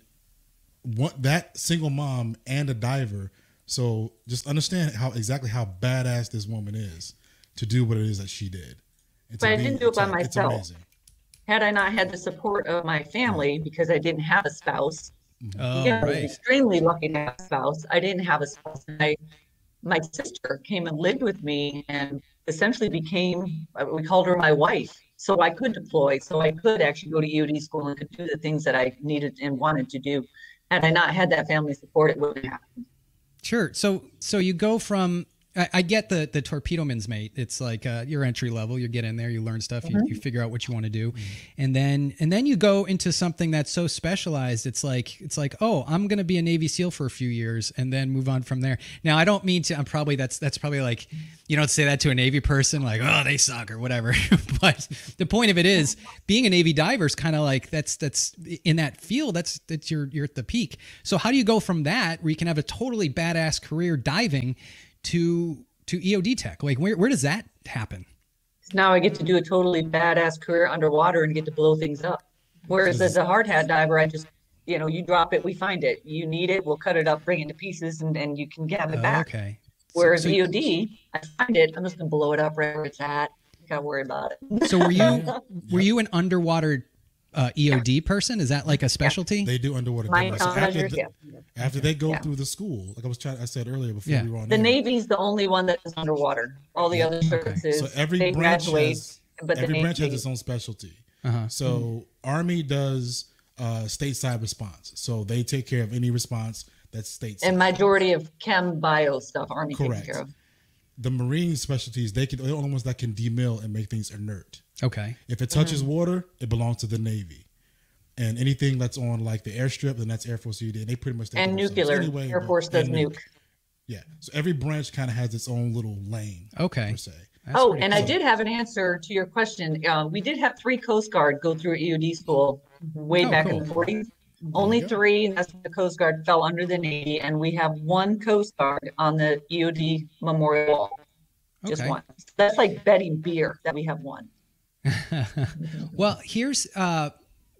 what that single mom and a diver. So just understand how exactly how badass this woman is to do what it is that she did. And to But I didn't do it by it's- it's myself. amazing. Had I not had the support of my family because I didn't have a spouse, Oh, yeah, I was extremely lucky to have a spouse. I didn't have a spouse. And I, my sister came and lived with me and essentially became, uh, we called her my wife. So I could deploy, so I could actually go to EOD school and could do the things that I needed and wanted to do. Had I not had that family support, it wouldn't happen. Sure. So so you go from I, I get the the torpedo man's mate. It's like uh, your entry level. You get in there, you learn stuff, Mm-hmm. you, you figure out what you want to do, and then and then you go into something that's so specialized. It's like it's like oh, I'm going to be a Navy SEAL for a few years and then move on from there. Now I don't mean to. I'm probably that's that's probably like you don't say that to a Navy person like oh they suck or whatever. (laughs) but the point of it is being a Navy diver is kind of like that's that's in that field. That's that's your you're at the peak. So how do you go from that where you can have a totally badass career diving to to EOD tech? Like where where does that happen? Now I get to do a totally badass career underwater and get to blow things up. Whereas as a hard hat diver, I just, you know, you drop it, we find it. You need it, we'll cut it up, bring it to pieces, and, and you can have it Oh, back. okay. Whereas so- EOD, I find it, I'm just gonna blow it up right where it's at. Gotta worry about it. So were you (laughs) were you an underwater uh, EOD person? Is that like a specialty? They do underwater. My diving. So after, the- yeah. after they go Yeah. through the school, like I was trying, I said earlier before Yeah. we were on The air, Navy's the only one that is underwater. All the other services, So every they branch graduate, has but the every branch has its own specialty. Uh-huh. So Army does uh, stateside response. So they take care of any response that's stateside. and majority of chem bio stuff, Army takes care of. the Marine specialties, they can they're the only ones that can demill and make things inert. Okay. If it touches Mm-hmm. water, it belongs to the Navy. And anything that's on like the airstrip, then that's Air Force EOD. And they pretty much And nuclear, anyway, Air Force does and nuke. Yeah. So every branch kind of has its own little lane. Okay. Per se. That's Oh, pretty and I did have an answer to your question. Uh, we did have three Coast Guard go through EOD school way Oh, back cool. in the 40s. Only three, and that's when the Coast Guard fell under the Navy, and we have one Coast Guard on the EOD Memorial Wall. Just Okay. one. That's like betting beer that we have one. (laughs) Well, here's uh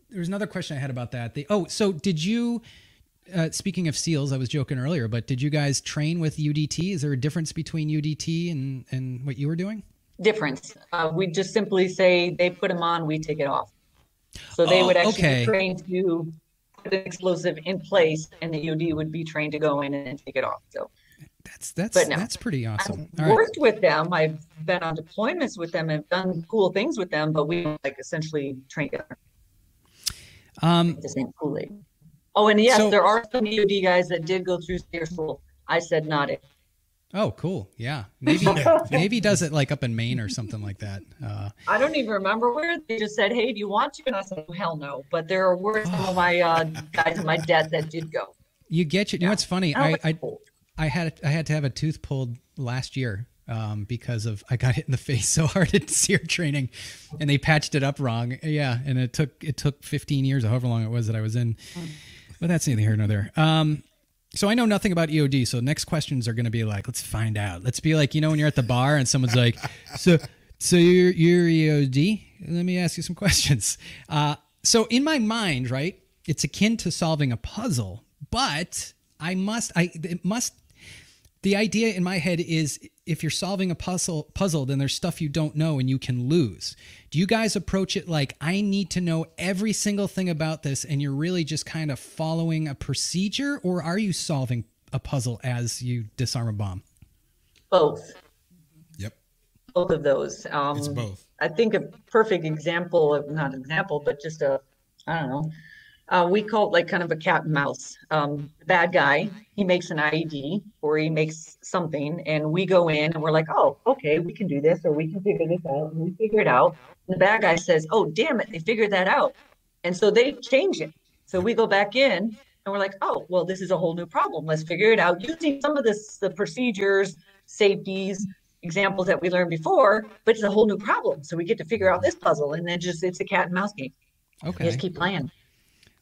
there's another question I had about that. The, oh, so did you uh, speaking of SEALs, I was joking earlier, but did you guys train with UDT? Is there a difference between UDT and, and what you were doing? Difference. Uh, we just simply say they put them on, we take it off. So they Oh, would actually okay. be trained to put an explosive in place, and the EOD would be trained to go in and take it off. So That's that's no. that's pretty awesome. I've All right. worked with them. I've been on deployments with them and done cool things with them, but we like essentially train together. Um, the same Kool-Aid. Oh, and yes, So- there are some EOD guys that did go through SERE school. I said not it. oh, cool. Yeah. Maybe (laughs) maybe does it like up in Maine or something like that. Uh, I don't even remember where they just said, "Hey, do you want to?" And I said, oh, "Hell no." But there were some of my uh, guys in my (sighs) debt that did go. you get you. You know what's funny? I I, cool. I had I had to have a tooth pulled last year um, because of I got hit in the (laughs) face so hard at SERE training, and they patched it up wrong. Yeah, and it took it took 15 years, or however long it was that I was in. But that's neither here nor there. Um, so I know nothing about EOD. So next questions are going to be like, let's find out. Let's be like, you know, when you're at the bar and someone's like, (laughs) so so you're you're EOD. Let me ask you some questions. Uh, so in my mind, right, it's akin to solving a puzzle, but I must I it must the idea in my head is if you're solving a puzzle puzzle then there's stuff you don't know and you can lose do you guys approach it like i need to know every single thing about this and you're really just kind of following a procedure or are you solving a puzzle as you disarm a bomb Both. Yep. Both of those. Um, It's both. I think a perfect example of not an example, but just a, I don't know. Uh, we call it like kind of a cat and mouse. Um, the bad guy, he makes an IED or he makes something, and we go in and we're like, oh, okay, we can do this or we can figure this out. And we figure it out. And the bad guy says, oh, damn it, they figured that out. And so they change it. So we go back in and we're like, oh, well, this is a whole new problem. Let's figure it out using some of this, the procedures, safeties, examples that we learned before, but it's a whole new problem. So we get to figure out this puzzle and then just it's a cat and mouse game. okay You just keep playing.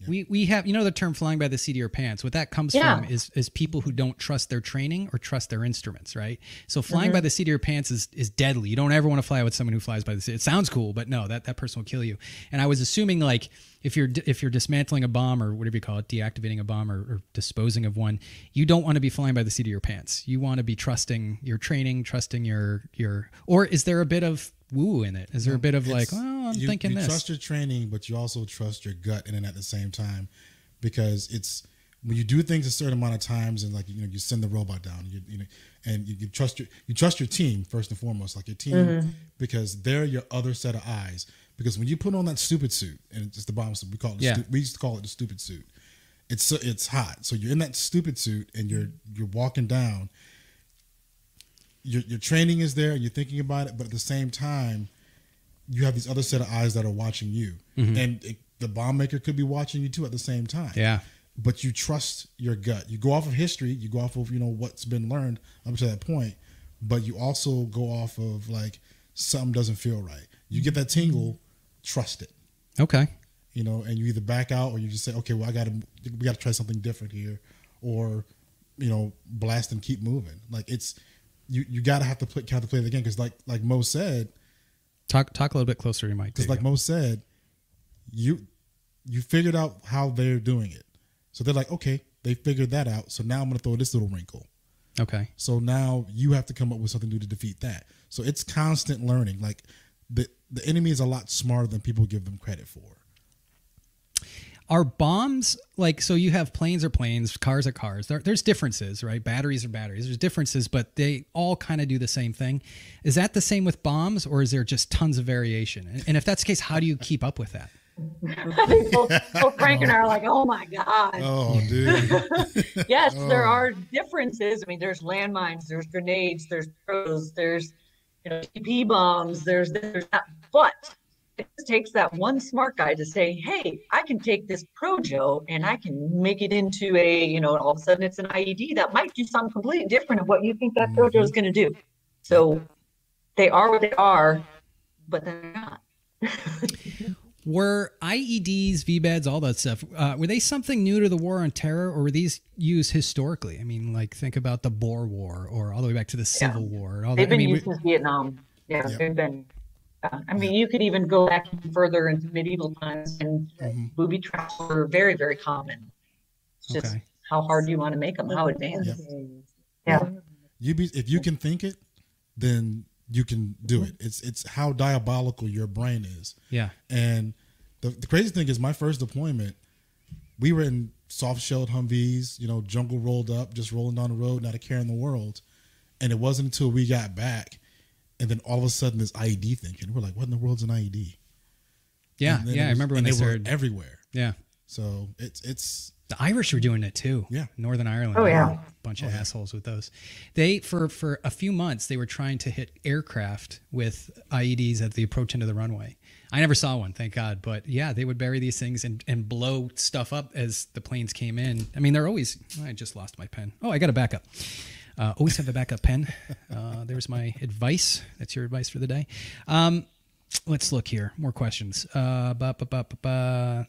We we have you know the term flying by the seat of your pants. What that comes Yeah. from is is people who don't trust their training or trust their instruments, right? So flying Mhm. by the seat of your pants is is deadly. You don't ever want to fly with someone who flies by the seat. It sounds cool, but no, that that person will kill you. And I was assuming like if you're if you're dismantling a bomb or whatever you call it, deactivating a bomb or, or disposing of one, you don't want to be flying by the seat of your pants. You want to be trusting your training, trusting your your. Or is there a bit of woo in it? Is there a bit of like, oh, I'm you, thinking you this? trust your training, but you also trust your gut in it at the same time, because it's when you do things a certain amount of times, and like you know, you send the robot down, you, you know, and you, you trust your you trust your team first and foremost, like your team, Mhm. because they're your other set of eyes. Because when you put on that stupid suit, and it's the bomb suit, we call it, the Yeah. stu- we used to call it the stupid suit. It's so it's hot, so you're in that stupid suit, and you're you're walking down. Your your training is there, and you're thinking about it, but at the same time, you have these other set of eyes that are watching you, Mhm. and it, the bomb maker could be watching you too at the same time. Yeah. But you trust your gut. You go off of history. You go off of you know what's been learned up to that point, but you also go off of like something doesn't feel right. You get that tingle, trust it. Okay. You know, and you either back out or you just say, okay, well, I got to we got to try something different here, or you know, blast and keep moving. Like it's you you got to have to play, have to play the game because like like Mo said, Talk talk a little bit closer to your mic. because like go. Mo said, you you figured out how they're doing it. So they're like, okay, they figured that out. So now I'm gonna throw this little wrinkle. Okay. So now you have to come up with something new to defeat that. So it's constant learning. Like the the enemy is a lot smarter than people give them credit for. Are bombs like so? You have planes are planes, cars are cars. There, there's differences, right? Batteries are batteries. There's differences, but they all kind of do the same thing. Is that the same with bombs, or is there just tons of variation? And, and if that's the case, how do you keep up with that? (laughs) both, both Frank and I are like, oh my God. Oh, dude. (laughs) yes, (laughs) there Oh. are differences. I mean, there's landmines, there's grenades, there's pros, there's you know TP bombs, there's there's that. But it just takes that one smart guy to say, hey, I can take this Projo and I can make it into a you know, all of a sudden it's an IED that might do something completely different of what you think that Projo is going to do. So they are what they are, but they're not. (laughs) Were IEDs, VBEDs, all that stuff, uh, were they something new to the war on terror, or were these used historically? I mean, like think about the Boer War, or all the way back to the Civil War. All They've that. I been mean, used since Vietnam. Yeah, they've been. I mean, you could even go back even further into medieval times, and uh, booby traps were very, very common. It's just Okay. how hard you want to make them? How advanced? Yeah. You be if you can think it, then you can do it. It's it's how diabolical your brain is. Yeah. And the, the crazy thing is my first deployment, we were in soft shelled Humvees, you know, jungle rolled up, just rolling down the road, not a care in the world. And it wasn't until we got back, and then all of a sudden this IED thing, and we're like, what in the world's an IED? Yeah, yeah. it I remember when and they were started. everywhere. Yeah, So it's it's the Irish were doing it too. Yeah. Northern Ireland. Oh, yeah. were a bunch of oh, assholes with those. They for for a few months they were trying to hit aircraft with IEDs at the approach into the runway. I never saw one, thank God. But yeah, they would bury these things and, and blow stuff up as the planes came in. I mean, they're always. I just lost my pen. Oh, I got a backup. Uh, always have a backup pen. Uh, there's my advice. That's your advice for the day. Um, let's look here. More questions. Uh, ba, ba, ba, ba, ba.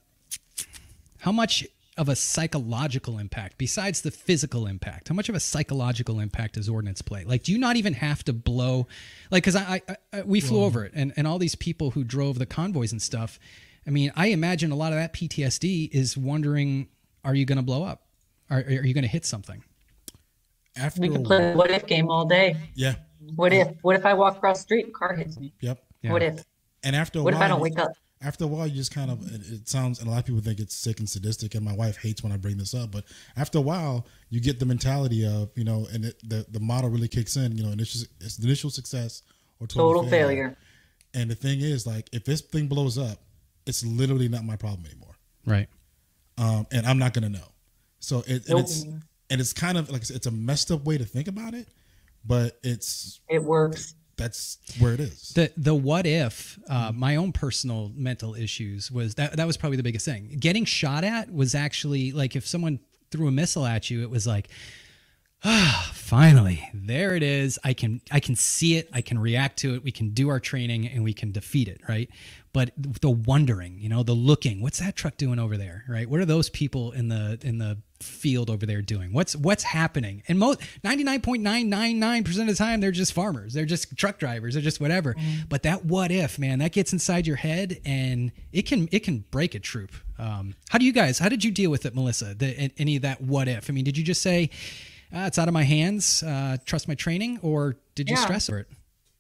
How much of a psychological impact, besides the physical impact, how much of a psychological impact does ordnance play? Like, do you not even have to blow? Like, because I, I, I, we flew over it, and, and all these people who drove the convoys and stuff. I mean, I imagine a lot of that PTSD is wondering, are you going to blow up? Are, are you going to hit something? After We can play the what if game all day. yeah, What if? What if I walk across the street and car hits me? yep. Yeah. What if? And after a What if I don't wake up? After a while, you just kind of it, it sounds, and a lot of people think it's sick and sadistic. And my wife hates when I bring this up, but after a while, you get the mentality of you know, and it, the the model really kicks in. You know, initial it's the initial success or total, Total failure. And the thing is, like, if this thing blows up, it's literally not my problem anymore. Right. um, and I'm not gonna know. So it, and Nope. it's and it's kind of like said, it's a messed up way to think about it, but it's It works. that's where it is. The the what if uh, my own personal mental issues was that that was probably the biggest thing. Getting shot at was actually like if someone threw a missile at you, it was like, (sighs) finally, there it is. I can I can see it. I can react to it. We can do our training and we can defeat it, right? But the wondering, you know, the looking, what's that truck doing over there, right? What are those people in the in the field over there doing? What's what's happening? And most ninety nine point nine nine nine percent of the time, they're just farmers. They're just truck drivers. They're just whatever. But that what if, man, that gets inside your head and it can it can break a troop. Um, how do you guys? How did you deal with it, Melissa? The, any of that what if? I mean, did you just say? Uh, it's out of my hands. Uh, trust my training, or did you Yeah. stress over it?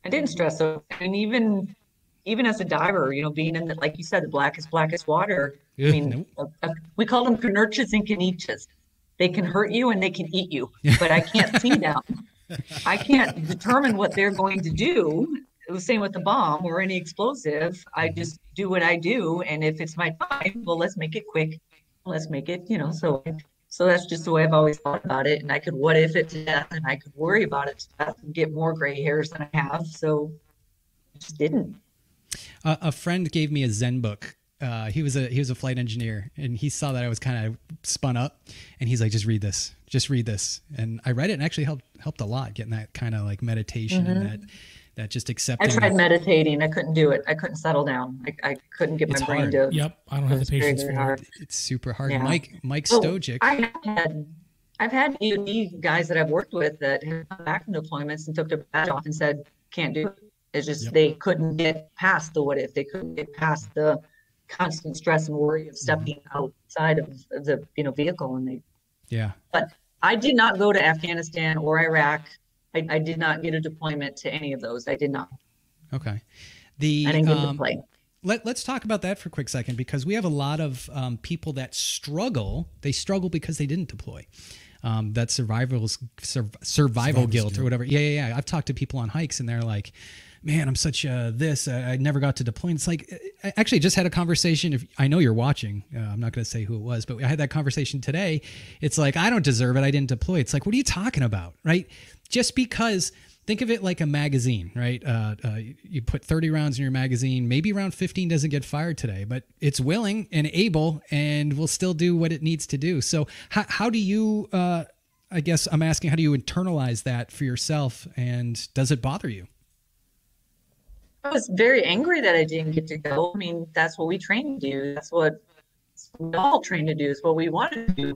I didn't stress over it. And even even as a diver, you know, being in the like you said, the blackest blackest water. I mean, uh, uh, we call them canurches and caniches. They can hurt you and they can eat you, (laughs) but I can't see them. I can't determine what they're going to do. It was the same with the bomb or any explosive. I just do what I do, and if it's my time, well, let's make it quick. Let's make it, you know. So, so that's just the way I've always thought about it. And I could what if it to death, and I could worry about it to death and get more gray hairs than I have. So, I just didn't. Uh, a friend gave me a Zen book. Uh, he was a he was a flight engineer, and he saw that I was kind of spun up, and he's like, "Just read this, just read this." And I read it, and actually helped helped a lot, getting that kind of like meditation and that that just accepting. I tried meditating. I couldn't do it. I couldn't settle down. I, I couldn't get my brain hard. to. Yep, I don't have the patience for hard. it. It's super hard. Yeah. Mike Mike Oh, Stojic. I have had, I've had EOD guys that I've worked with that have come back from deployments and took their badge off and said, can't do it. It's just Yep. they couldn't get past the what if. They couldn't get past the constant stress and worry of mm-hmm. stepping outside of of the you know vehicle. And they, yeah. but I did not go to Afghanistan or Iraq. I, I did not get a deployment to any of those. I did not. Okay. The I didn't get to um, play. let, let's talk about that for a quick second because we have a lot of um, people that struggle. They struggle because they didn't deploy. Um, that survival's sur- survival Survivor's guilt or whatever. Yeah, yeah, yeah. I've talked to people on hikes and they're like, "Man, I'm such a this. I, I never got to deploy." And it's like, I actually just had a conversation. If I know you're watching, uh, I'm not going to say who it was, but I had that conversation today. It's like I don't deserve it. I didn't deploy. It's like, what are you talking about, right? Just because think of it like a magazine, right? Uh, uh, you put 30 rounds in your magazine. Maybe round 15 doesn't get fired today, but it's willing and able and will still do what it needs to do. So, how, how do you, uh, I guess I'm asking, how do you internalize that for yourself and does it bother you? I was very angry that I didn't get to go. I mean, that's what we train to do. That's what we all train to do. Is what we want to do.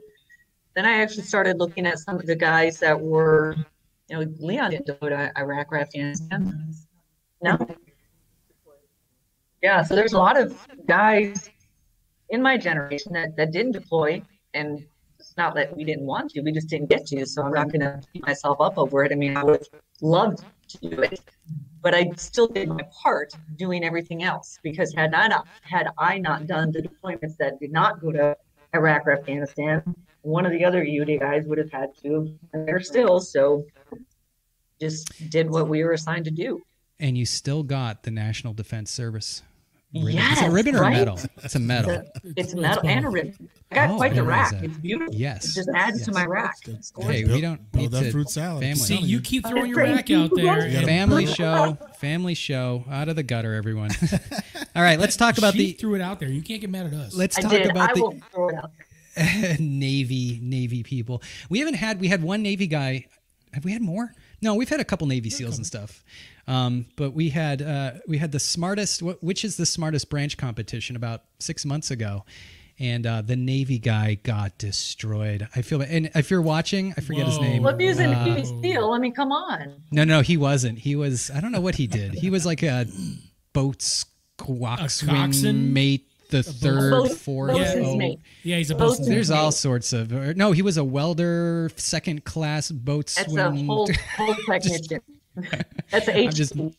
Then I actually started looking at some of the guys that were, you know, Leon didn't go to Iraq or Afghanistan. No. Yeah, so there's a lot of guys in my generation that, that didn't deploy, and it's not that we didn't want to, we just didn't get to. So I'm not going to beat myself up over it. I mean, I would love to do it, but I still did my part doing everything else because had I not had I not done the deployments that did not go to Iraq or Afghanistan, one of the other EOD guys would have had to and they're still so just did what we were assigned to do. And you still got the National Defense Service. ribbon. Is it a ribbon or a right? medal? It's a medal. It's, it's metal and a ribbon. I got Oh, quite the rack. a- It's beautiful. Yes, It just adds to my rack. Hey, we don't build need that to fruit salad. Family. See, you keep (laughs) throwing your rack out there. Family show, family show, out of the gutter, everyone. (laughs) All right, let's talk about she the. threw it out there. You can't get mad at us. Let's I talk did. about I the will throw it out there. Navy Navy people. We haven't had we had one Navy guy. Have we had more? No, we've had a couple Navy SEALs and stuff. Um, but we had uh, we had the smartest. Which is the smartest branch competition about six months ago, and uh, the Navy guy got destroyed. I feel. And if you're watching, I forget his name. Well, if he was in Uh, Navy SEAL, I mean, come on. no, no, he wasn't. He was. I don't know what he did. He was like a boat's coxswain coxswain? mate, the third, Boat- fourth. boatswain's oh, yeah, he's a Both bosun. there's mate. all sorts of. or- No, he was a welder, second class That's boatswain. a whole whole (laughs) technician. That's an I'm just, HT.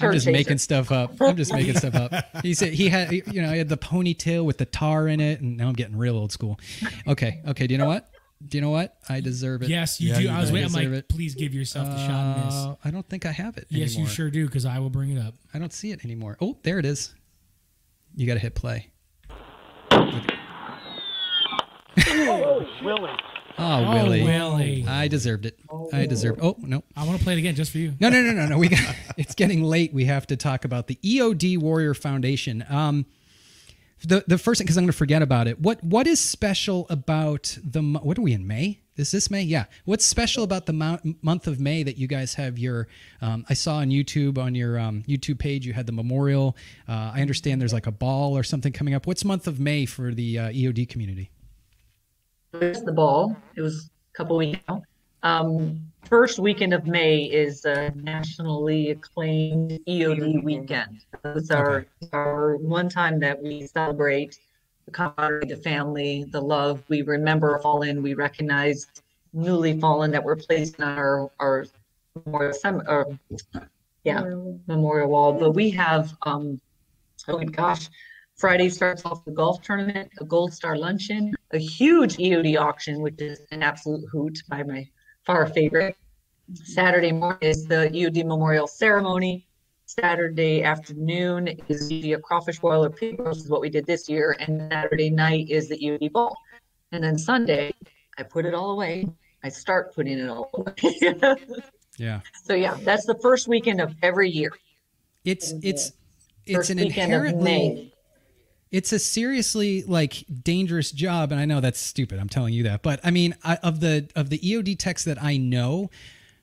I'm just chaser. making stuff up. I'm just making stuff up. He said he had, you know, he had the ponytail with the tar in it, and now I'm getting real old school. Okay, okay. Do you know what? Do you know what? I deserve it. Yes, you Yeah, do. you I was waiting. I'm like, it. please give yourself the shot in this. Uh, I don't think I have it. Yes, you sure do, because I will bring it up. I don't see it anymore. Oh, there it is. You got to hit play. Oh, Willie. Oh, Willie. Willie. I deserved it. I deserved. Oh no. I want to play it again just for you. No, no, no, no, no. We (laughs) got. It's getting late. We have to talk about the EOD Warrior Foundation. Um, the the first thing because I'm going to forget about it. What what is special about the what are we in May? Is this May? Yeah. What's special about the mo- month of May that you guys have your? Um, I saw on YouTube on your um, YouTube page you had the memorial. Uh, I understand there's like a ball or something coming up. What's month of May for the uh, EOD community? It's the ball. It was a couple weeks ago. Um, first weekend of May is a nationally acclaimed EOD weekend. It's our our one time that we celebrate the camaraderie, the family, the love. We remember fallen. We recognize newly fallen that were placed in our our memorial sem- or, yeah memorial wall. But we have um, oh my gosh. Friday starts off the golf tournament, a gold star luncheon, a huge EOD auction, which is an absolute hoot by my far favorite. Saturday morning is the EOD memorial ceremony. Saturday afternoon is usually a crawfish boil or pig roast, is what we did this year. And Saturday night is the EOD ball. And then Sunday, I put it all away. I start putting it all away. (laughs) Yeah. so yeah, that's the first weekend of every year. It's it's it's an inherently. It's a seriously like dangerous job and i know that's stupid i'm telling you that but i mean I, of the of the eod techs that i know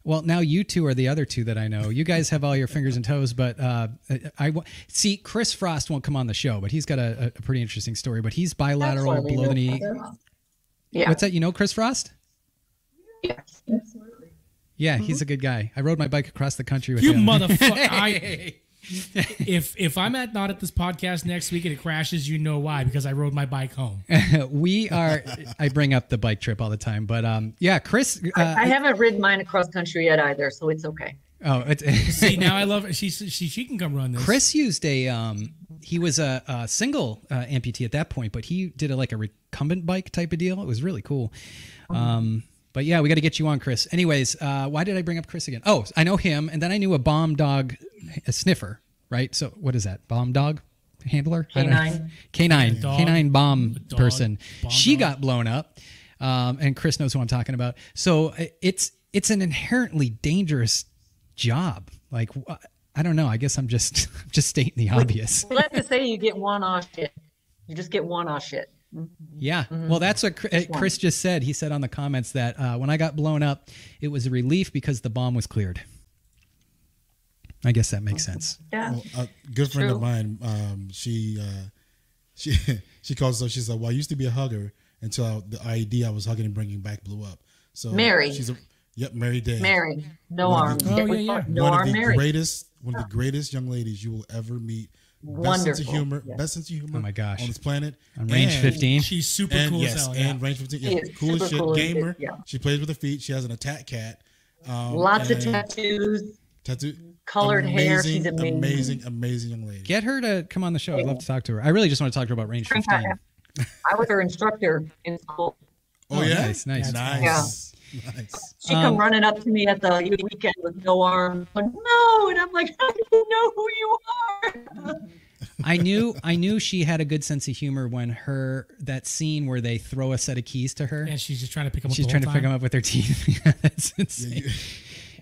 well now you two are the other two that i know you guys have all your fingers and toes but uh i, I see chris frost won't come on the show but he's got a, a pretty interesting story but he's bilateral Absolutely. below the knee Yeah. what's that you know chris frost Yes. Absolutely. yeah he's a good guy i rode my bike across the country with You him motherfucker! (laughs) I, (laughs) if if I'm at not at this podcast next week and it crashes, you know why? Because I rode my bike home. (laughs) we are i bring up the bike trip all the time but um yeah chris uh, I haven't ridden mine across country yet either, so it's okay. oh it's (laughs) See, now I love. She she she can come run this. Chris used a um he was a, a single uh, amputee at that point, but he did a like a recumbent bike type of deal. It was really cool. Um but yeah, we got to get you on, Chris. Anyways, uh, why did I bring up Chris again? Oh, I know him, and then I knew a bomb dog, a sniffer, right? So what is that? Bomb dog handler? I don't know. Canine. Canine. Dog. Canine bomb dog. person. Bomb she dog. got blown up, um, and Chris knows who I'm talking about. So uh, it's it's an inherently dangerous job. Like I don't know. I guess I'm just (laughs) just stating the obvious. Let's just say you get one off shit. You just get one off shit. Yeah. Well, that's what Chris. Chris just said. He said on the comments that uh, when I got blown up, it was a relief because the bomb was cleared. I guess that makes sense. Yeah. Well, a good friend of mine, um, she uh, she (laughs) she calls herself. She's like, "Well, I used to be a hugger until I, the IED I was hugging and bringing back blew up." So Mary. she's a yep, Mary Day, Mary, no One of arms. the- Oh, yeah, with- yeah. No one arm of the Mary. greatest, one of the greatest young ladies you will ever meet. Best sense of humor, Yes. best sense of humor. Oh my gosh. on this planet. On range And- 15. She's super and cool yes, as hell. Yeah. and range 15. She Yeah, is cool as shit. cool Gamer. yeah. She plays with her feet. She has an attack cat. Um, Lots of tattoos. Tattoo. Colored hair. She's amazing. amazing, amazing young lady. Get her to come on the show. I'd love to talk to her. I really just want to talk to her about Range 15. I was her instructor in school. Oh, Oh, yeah, nice, nice. nice, nice. She come Um, running up to me at the weekend with no arm. But no, and I'm like, I didn't know who you are. I knew I knew she had a good sense of humor when her that scene where they throw a set of keys to her. And she's just trying to pick them up. She's the trying to whole pick them up with her teeth. (laughs) Yeah, That's insane.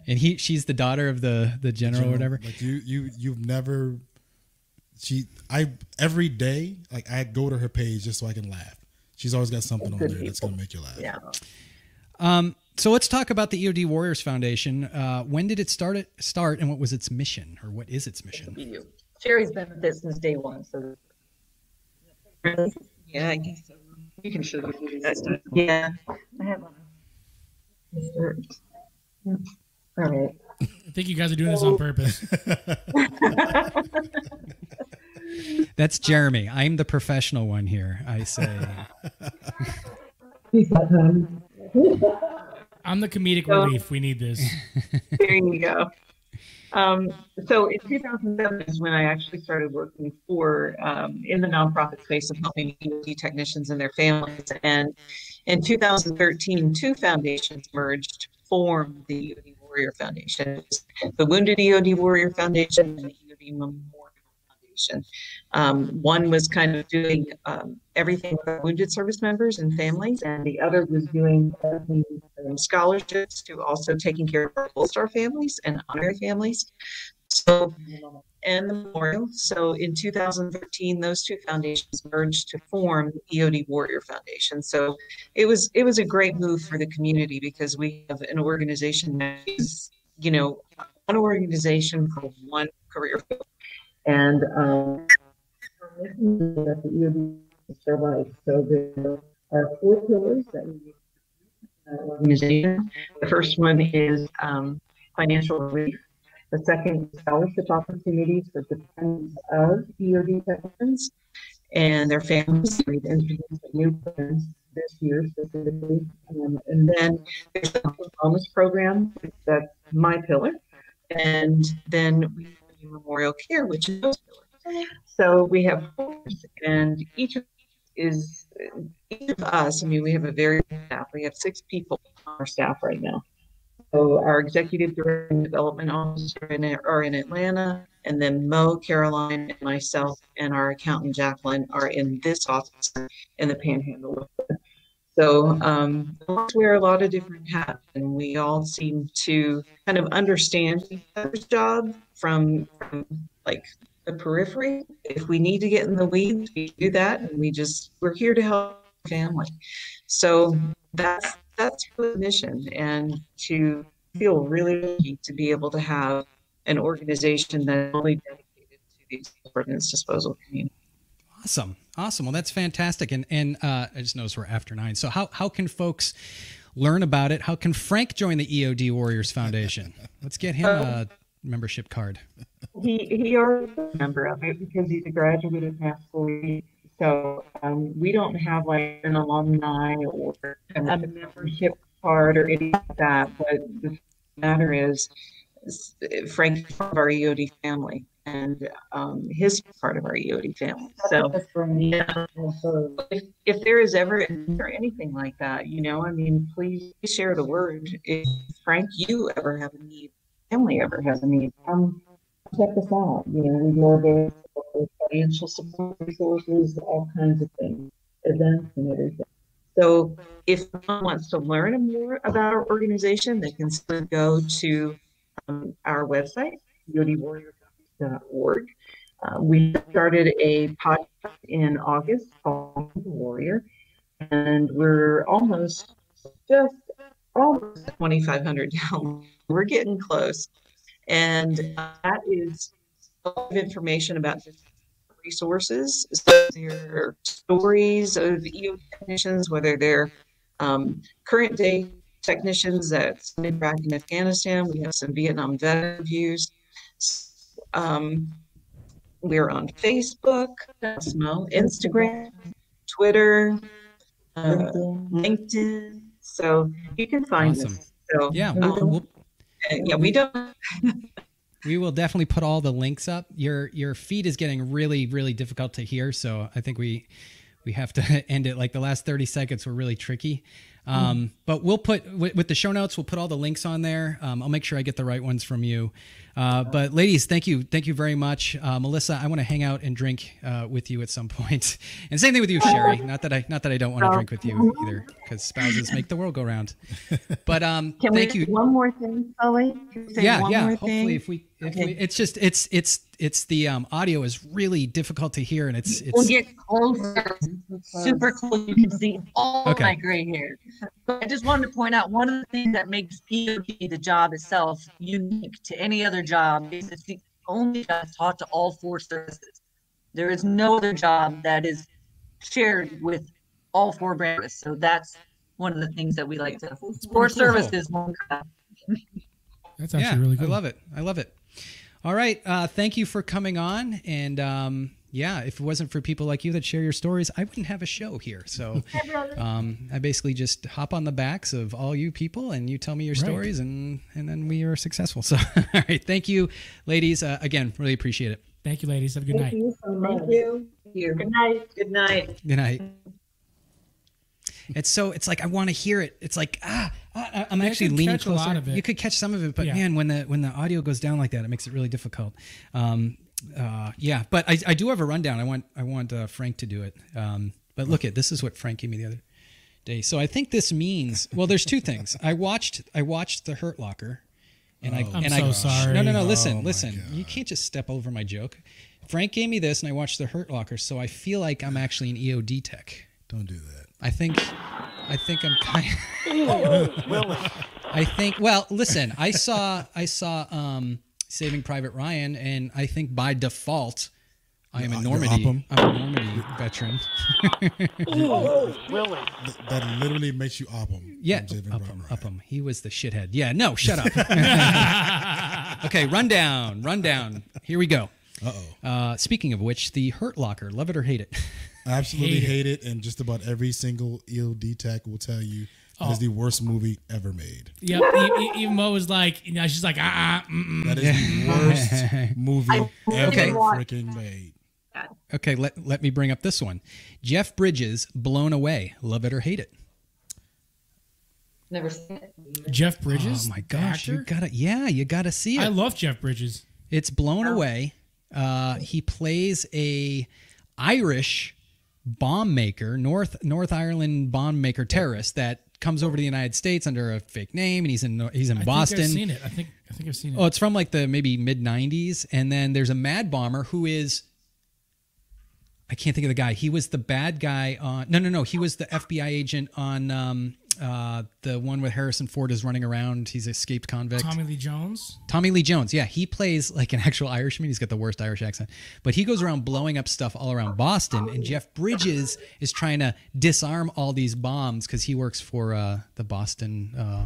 and he she's the daughter of the the general or whatever. Like you, you, you've never. She, I every day, like I go to her page just so I can laugh. She's always got something on there that's gonna make you laugh. Yeah. Um, so let's talk about the EOD Warriors Foundation. Uh, when did it start? It start, and what was its mission, or what is its mission? Sherry's been with this since day one, so Yeah, I guess so. you can show me. Yeah, I have one. All right. I think you guys are doing this on purpose. (laughs) That's Jeremy. I'm the professional one here. I say. I'm the comedic So- relief. We need this. (laughs) There you go. Um, so in 2007 is when I actually started working for um, in the nonprofit space of helping EOD technicians and their families. And in 2013, two foundations merged to form the EOD Warrior Foundation: the Wounded EOD Warrior Foundation and the EOD Memorial Foundation. Um, one was kind of doing um, everything for wounded service members and families, and the other was doing from scholarships to also taking care of our Gold Star families and honorary families. So, and the memorial. So in 2013, those two foundations merged to form the EOD Warrior Foundation. So it was it was a great move for the community because we have an organization that is, you know, one organization for one career field. And um, that the survive. So there are four pillars that we uh, organization. The first one is um, financial relief. The second is scholarship opportunities for dependents of EOD veterans and their families. We've introduced new plan this year specifically. Um, and then there's the wellness program, that's my pillar. And then we have memorial care, which is. So we have fours, and each of is each of us. I mean, we have a very staff. We have six people on our staff right now. So our executive director and development officer in, are in Atlanta, and then Mo, Caroline, and myself, and our accountant Jacqueline are in this office in the Panhandle. So um, we wear a lot of different hats, and we all seem to kind of understand each other's job from, from like the periphery. If we need to get in the weeds, we do that, and we just we're here to help the family. So that's that's the mission, and to feel really lucky to be able to have an organization that's only dedicated to the ordnance disposal community. Awesome, awesome. Well, that's fantastic. And and uh, I just noticed we're after nine. So how how can folks learn about it? How can Frank join the EOD Warriors Foundation? Let's get him a membership card. He he already a member of it because he's a graduate of Mass So um, we don't have like an alumni or a membership card or anything like that. But the matter is, Frank is part of our EOD family, and um, his part of our EOD family. So yeah, if, if there is ever anything like that, you know, I mean, please share the word. If Frank, you ever have a need, family ever has a need, come check us out. You know, we various financial support resources, all kinds of things, events and everything. So if someone wants to learn more about our organization, they can still go to um, our website, eodwarrior.org. Uh, we started a podcast in August called The Warrior, and we're almost just almost 2,500 down. We're getting close. And uh, that is a lot of information about resources. So there are stories of EO technicians, whether they're um, current day technicians that's been back in Afghanistan. We have some Vietnam vet reviews. Um, we're on Facebook, Instagram, Twitter, uh, LinkedIn. So you can find Awesome. us. So Yeah, um, we'll- (laughs) yeah, we don't we will definitely put all the links up. Your your feed is getting really really difficult to hear, so I think we we have to (laughs) end it. Like the last thirty seconds were really tricky. Um, but we'll put with, with the show notes. We'll put all the links on there. Um, I'll make sure I get the right ones from you. Uh, but ladies, thank you, thank you very much, uh, Melissa. I want to hang out and drink uh, with you at some point. (laughs) And same thing with you, Sherry. Not that I not that I don't want to drink with you either, because spouses make the world go round. (laughs) But um, Can thank do you. one more thing, Sully? Can we say yeah, one yeah. more Hopefully, thing? if we, if Okay. we, it's just it's it's it's the um, audio is really difficult to hear, and it's it's We'll get closer. Super close. You can see all Okay. my gray hair. But I just wanted to point out one of the things that makes EOD, the job itself, unique to any other job is it's the only job taught to all four services. There is no other job that is shared with all four branches. So that's one of the things that we like to. Four services, one job. That's actually yeah, really good. I love it. I love it. All right, uh, thank you for coming on, and um, yeah, if it wasn't for people like you that share your stories, I wouldn't have a show here. So (laughs) um, I basically just hop on the backs of all you people, and you tell me your Right. stories, and and then we are successful. (laughs) So all right, thank you, ladies. Uh, again, really appreciate it. Thank you, ladies. Have a good night. you so much. Thank you. Good night. Good night. Good night. It's so it's like I want to hear it. It's like ah, ah, I'm I actually leaning catch a lot closer. of it. You could catch some of it, but Yeah. man, when the when the audio goes down like that, it makes it really difficult. Um, uh, yeah, but I, I do have a rundown. I want I want uh, Frank to do it. Um, but look at this is what Frank gave me the other day. So I think this means well, there's two things. I watched I watched the Hurt Locker, and I I'm and so I sorry. no no no Oh listen my listen you can't just step over my joke. Frank gave me this, and I watched the Hurt Locker, so I feel like I'm actually an EOD tech. Don't do that. I think, I think I'm kind. (laughs) Willie. I think. Well, listen. I saw. I saw um, Saving Private Ryan, and I think by default, I am a You're Normandy. I'm a Normandy veteran. (laughs) Willie. Th- that literally makes you Upham. Yeah, Upham. He was the shithead. Yeah, no, shut up. (laughs) okay, rundown, rundown. Here we go. Uh-oh. Uh Speaking of which, the Hurt Locker, love it or hate it. I absolutely Hate hate it, and just about every single EOD tech will tell you Oh. that is the worst movie ever made. Yep. e- e- Even Mo was like, you know, she's like, ah, ah, mm-mm. That is the (laughs) worst movie ever Okay. freaking made. Okay, let let me bring up this one. Jeff Bridges, Blown Away, love it or hate it. Never seen it. Jeff Bridges. Oh my the gosh, you gotta yeah, you gotta see it. I love Jeff Bridges. It's blown away. Uh, he plays a Irish bomb maker, North North Ireland bomb maker terrorist that comes over to the United States under a fake name, and he's in he's in I Boston. think I've seen it. I think I think I've seen it. Oh, it's from like the maybe mid '90s, and then there's a mad bomber who is. I can't think of the guy. He was the bad guy on. No, no, no. He was the FBI agent on um, uh, the one with Harrison Ford is running around. He's escaped convict. Tommy Lee Jones. Tommy Lee Jones. Yeah, he plays like an actual Irishman. He's got the worst Irish accent, but he goes around blowing up stuff all around Boston. And Jeff Bridges is trying to disarm all these bombs because he works for uh, the Boston uh,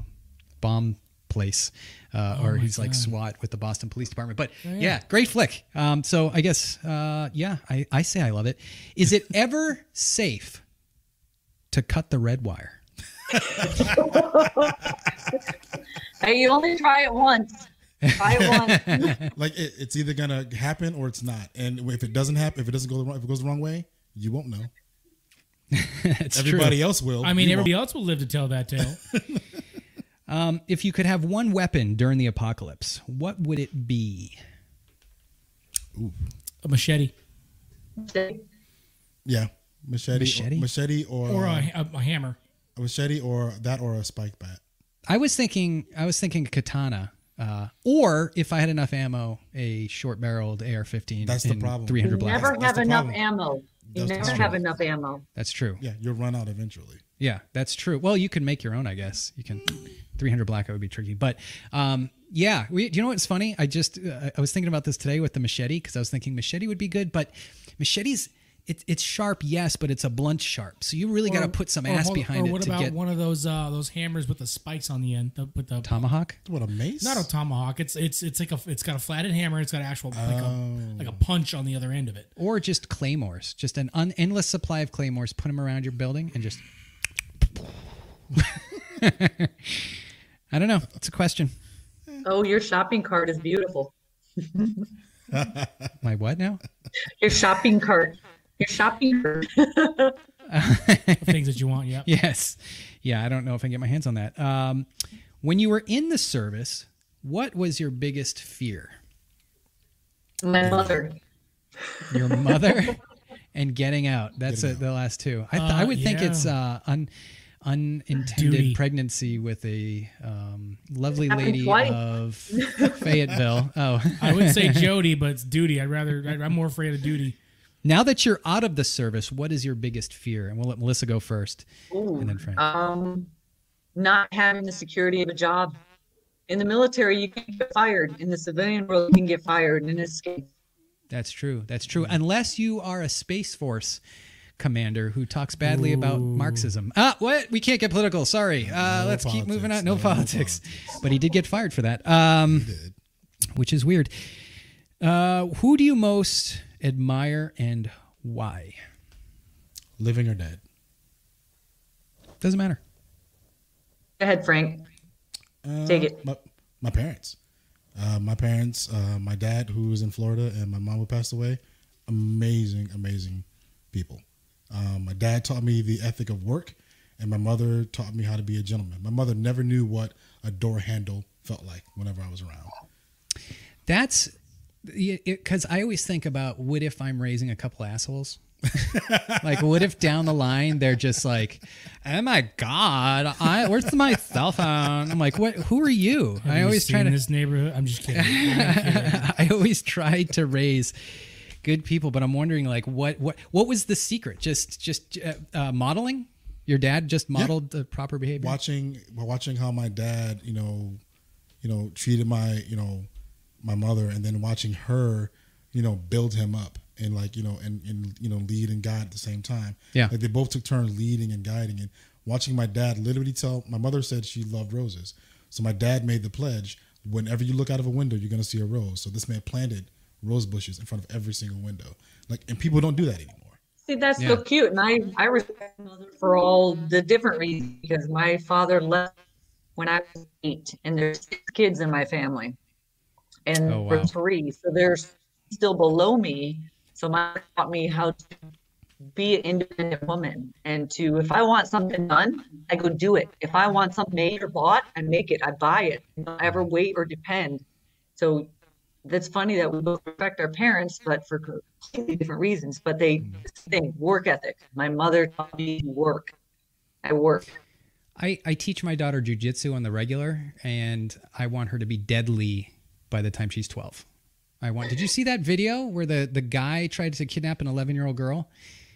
bomb place, uh, or my he's like SWAT with the Boston Police Department. But yeah. yeah. great flick. Um, so I guess uh, yeah, I, I say I love it. Is it ever safe to cut the red wire? Hey, you only try it once. Try it once. (laughs) Like it, it's either gonna happen or it's not. And if it doesn't happen, if it doesn't go the wrong, if it goes the wrong way, you won't know. That's true. Everybody else will. I mean, You everybody won't. else will live to tell that tale. (laughs) Um, if you could have one weapon during the apocalypse, what would it be? A machete Yeah, machete, Machete? or, machete, or or uh, a, a, a hammer. A machete, or that, or a spike bat. I was thinking, I was thinking katana, uh, or if I had enough ammo, a short-barreled AR-15. That's the problem. 300 You blast. never That's have the enough ammo. You That's never have enough ammo. That's true. Yeah, you'll run out eventually. Yeah, that's true. Well, you can make your own, I guess. You can 300 blackout would be tricky, but um, yeah. We, do you know what's funny? I just uh, I was thinking about this today with the machete because I was thinking machete would be good, but machetes it's it's sharp, yes, but it's a blunt sharp. So you really got to put some ass hold- behind or it what to about get one of those uh, those hammers with the spikes on the end? The, with the tomahawk. What a mace! not a tomahawk. It's it's it's like a it's got a flatted hammer. It's got actual like Oh. a like a punch on the other end of it. Or just claymores, just an un- endless supply of claymores. Put them around your building and just. (laughs) I don't know. It's a question. Oh, your shopping cart is beautiful. (laughs) My what now? Your shopping cart. Your shopping cart. (laughs) Things that you want. Yeah. (laughs) Yes. Yeah, I don't know if I can get my hands on that. Um, when you were in the service, what was your biggest fear? My mother. Your mother (laughs) and getting out. That's Getting uh, the last two. I, th- Uh, I would think it's uh, un- unintended Duty. pregnancy with a um, lovely lady twice. of Fayetteville. Oh, I would say Jody, but it's duty. I'd rather. I'm more afraid of duty. Now that you're out of the service, what is your biggest fear? And we'll let Melissa go first, and then Frank. Um, not having the security of a job. In the military, you can get fired. In the civilian world, you can get fired and escape. That's true. That's true. Unless you are a Space Force commander who talks badly about Marxism. Ah, what? We can't get political. Sorry. Uh, No let's keep moving on. No, No politics. politics. But he did get fired for that, um, Did. which is weird. Uh, who do you most admire and why? Living or dead? Doesn't matter. Go ahead, Frank. Uh, Take it. My, my parents. Uh, my parents, uh, my dad, who was in Florida, and my mom who passed away. Amazing, amazing people. Um, my dad taught me the ethic of work, and my mother taught me how to be a gentleman. My mother never knew what a door handle felt like whenever I was around. That's because I always think about what if I'm raising a couple assholes? (laughs) like, what if down the line they're just like, "Oh my god, I where's my cell phone?" I'm like, "What? Who are you?" Have I you always try to. this neighborhood. I'm just kidding. (laughs) I always try to raise good people, but I'm wondering, like, what what what was the secret? Just just uh, uh, modeling. Your dad just modeled the proper behavior. watching watching how my dad you know you know treated my you know my mother and then watching her you know build him up and like you know and, and you know lead and guide at the same time Yeah. like they both took turns leading and guiding and watching my dad literally tell my mother said she loved roses so my dad made the pledge whenever you look out of a window you're going to see a rose so this man planted rose bushes in front of every single window like and people don't do that anymore See, that's Yeah. so cute. And I, I respect my mother for all the different reasons because my father left when I was eight, and there's six kids in my family. And Oh, wow. for three. So there's still below me. So my taught me how to be an independent woman and to if I want something done, I go do it. If I want something made or bought, I make it. I buy it. I don't ever wait or depend. So that's funny that we both respect our parents, but for completely different reasons. But they hmm. think work ethic. My mother taught me to work. I work. I, I teach my daughter jujitsu on the regular, and I want her to be deadly by the time she's 12. I want. Did you see that video where the, the guy tried to kidnap an 11 year old girl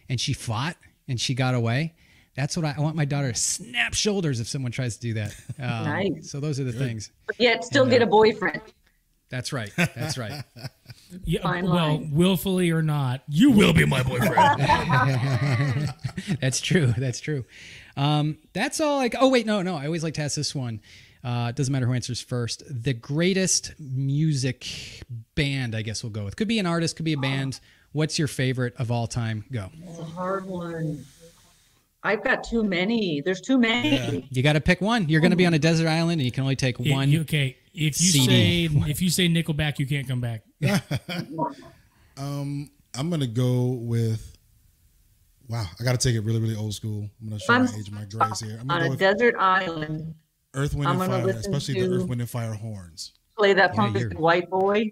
and she fought and she got away? That's what I, I want my daughter to snap shoulders if someone tries to do that. (laughs) Um, Nice. So those are the things. But yet still get a boyfriend. That's right. That's right. (laughs) Yeah, Fine well, line. willfully or not, you will be my boyfriend. (laughs) That's true. That's true. Um, that's all. Like, oh wait, no, no. I always like to ask this one. Uh, doesn't matter who answers first. The greatest music band, I guess we'll go with. Could be an artist, could be a band. What's your favorite of all time? Go. It's a hard one. I've got too many. There's too many. You got to pick one. You're going to be on a desert island, and you can only take Yeah, one. okay, if you CD. say (laughs) if you say Nickelback, you can't come back. (laughs) um i'm gonna go with wow i gotta take it really really old school i'm gonna show I'm my age of my grace here i'm On gonna a go with desert island, earth wind I'm and fire especially the to- earth wind and fire horns play that Yeah, punk you're- white boy.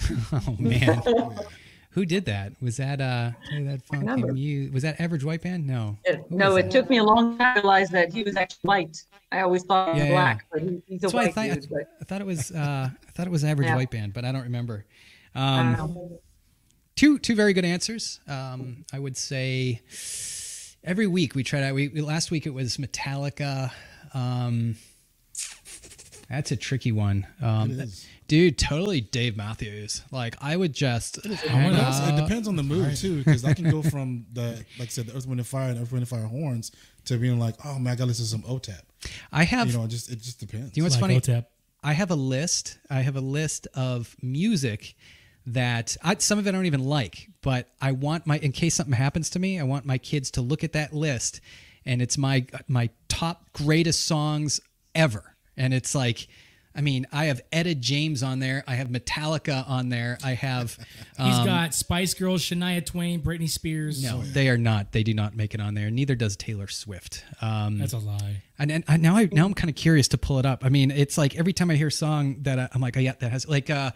(laughs) oh man, (laughs) who did that? Was that uh play that funky remember. music? Was that Average White Band? No. It- no, it that? took me a long time to realize that he was actually white. I always thought he was Yeah, yeah. black, but he, he's a That's why I thought, dude. But I thought it was uh, I thought it was Average Yeah. White Band, but I don't remember. Um, um, two two very good answers. Um, I would say every week we try to. We, we last week it was Metallica. Um, that's a tricky one, um, dude. Totally Dave Matthews. Like I would just. hang it depends on the mood too, because I can go from the like I said, the Earth, Wind and Fire and Earth, Wind and Fire horns to being like, oh man, I gotta listen to some OTEP. I have. You know, it just it just depends. Do you know what's like funny? OTEP. I have a list. I have a list of music that I, some of it I don't even like, but I want my in case something happens to me, I want my kids to look at that list, and it's my my top greatest songs ever, and it's like I mean, I have Etta James on there. I have Metallica on there. I have. (laughs) He's got Spice Girls, Shania Twain, Britney Spears. No, they are not. They do not make it on there. Neither does Taylor Swift. Um, That's a lie. And, and I, now I now I'm kind of curious to pull it up. I mean, it's like every time I hear a song that I, I'm like, oh yeah, that has like uh,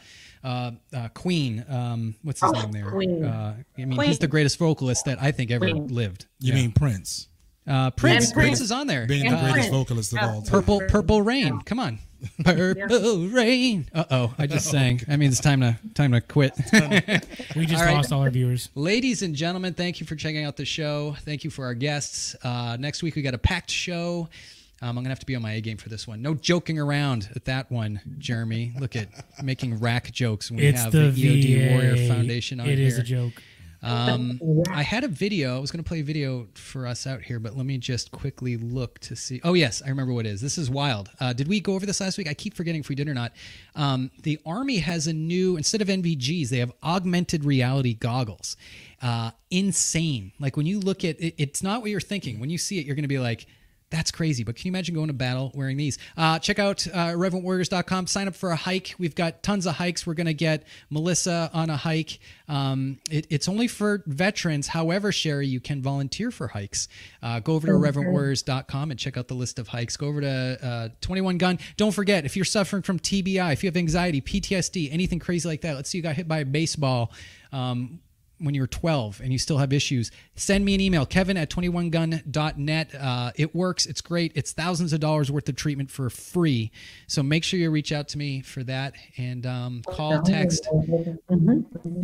uh, uh, Queen. Um, what's his Oh, name there? Queen. Uh, I mean, Queen. he's the greatest vocalist that I think ever Queen. lived. You Yeah. mean Prince? Uh, Prince, Prince. Prince. is on there. Being And the greatest Prince. vocalist of Yeah. all time. Purple, purple rain. Come on, purple rain. Uh oh, I just (laughs) sang. I mean, it's time to time to quit. (laughs) We just All right. lost all our viewers. Ladies and gentlemen, thank you for checking out the show. Thank you for our guests. Uh, next week we got a packed show. Um, I'm gonna have to be on my A game for this one. No joking around at that one, Jeremy. Look at making rack jokes when we It's have the, the, EOD VA. Warrior Foundation on It here. is a joke. Um, (laughs) I had a video. I was going to play a video for us out here, but let me just quickly look to see. Oh, yes, I remember what it is. This is wild. Uh, did we go over this last week? I keep forgetting if we did or not. Um, the Army has a new, instead of NVGs, they have augmented reality goggles. Uh, insane. Like when you look at it, it's not what you're thinking. When you see it, you're going to be like, that's crazy. But can you imagine going to battle wearing these? Uh, check out uh, irreverentwarriors.com. Sign up for a hike. We've got tons of hikes. We're going to get Melissa on a hike. Um, it, it's only for veterans. However, Sherry, you can volunteer for hikes. Uh, go over to irreverentwarriors.com and check out the list of hikes. Go over to uh, 21 Gun. Don't forget, if you're suffering from TBI, if you have anxiety, PTSD, anything crazy like that, let's say you got hit by a baseball. Um, when you were 12 and you still have issues, send me an email, kevin at 21gun.net. Uh, it works. It's great. It's thousands of dollars worth of treatment for free. So make sure you reach out to me for that and um, call, text,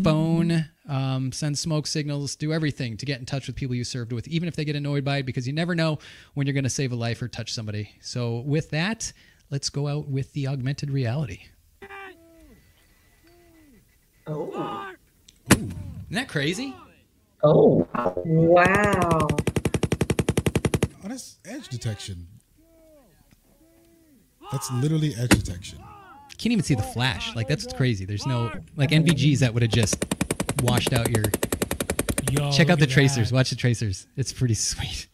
phone, um, send smoke signals, do everything to get in touch with people you served with, even if they get annoyed by it, because you never know when you're going to save a life or touch somebody. So with that, let's go out with the augmented reality. Oh. Isn't that crazy? Oh. Wow. Oh, that's edge detection. That's literally edge detection. can't even see the flash. Like that's what's crazy. There's no like NVGs that would have just washed out your. Yo, Check out the tracers. that. Watch the tracers. It's pretty (laughs) sweet.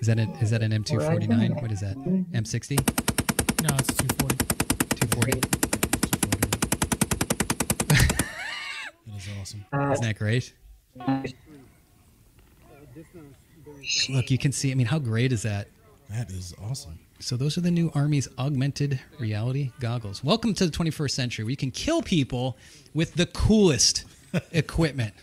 Is that a, is that an M249? What is that? Mm-hmm. M60? No, it's 240. 240? Is awesome. Uh, Isn't that great? Look, you can see. I mean, how great is that? That is awesome. So those are the new Army's augmented reality goggles. Welcome to the 21st century. where you can kill people with the coolest (laughs) equipment.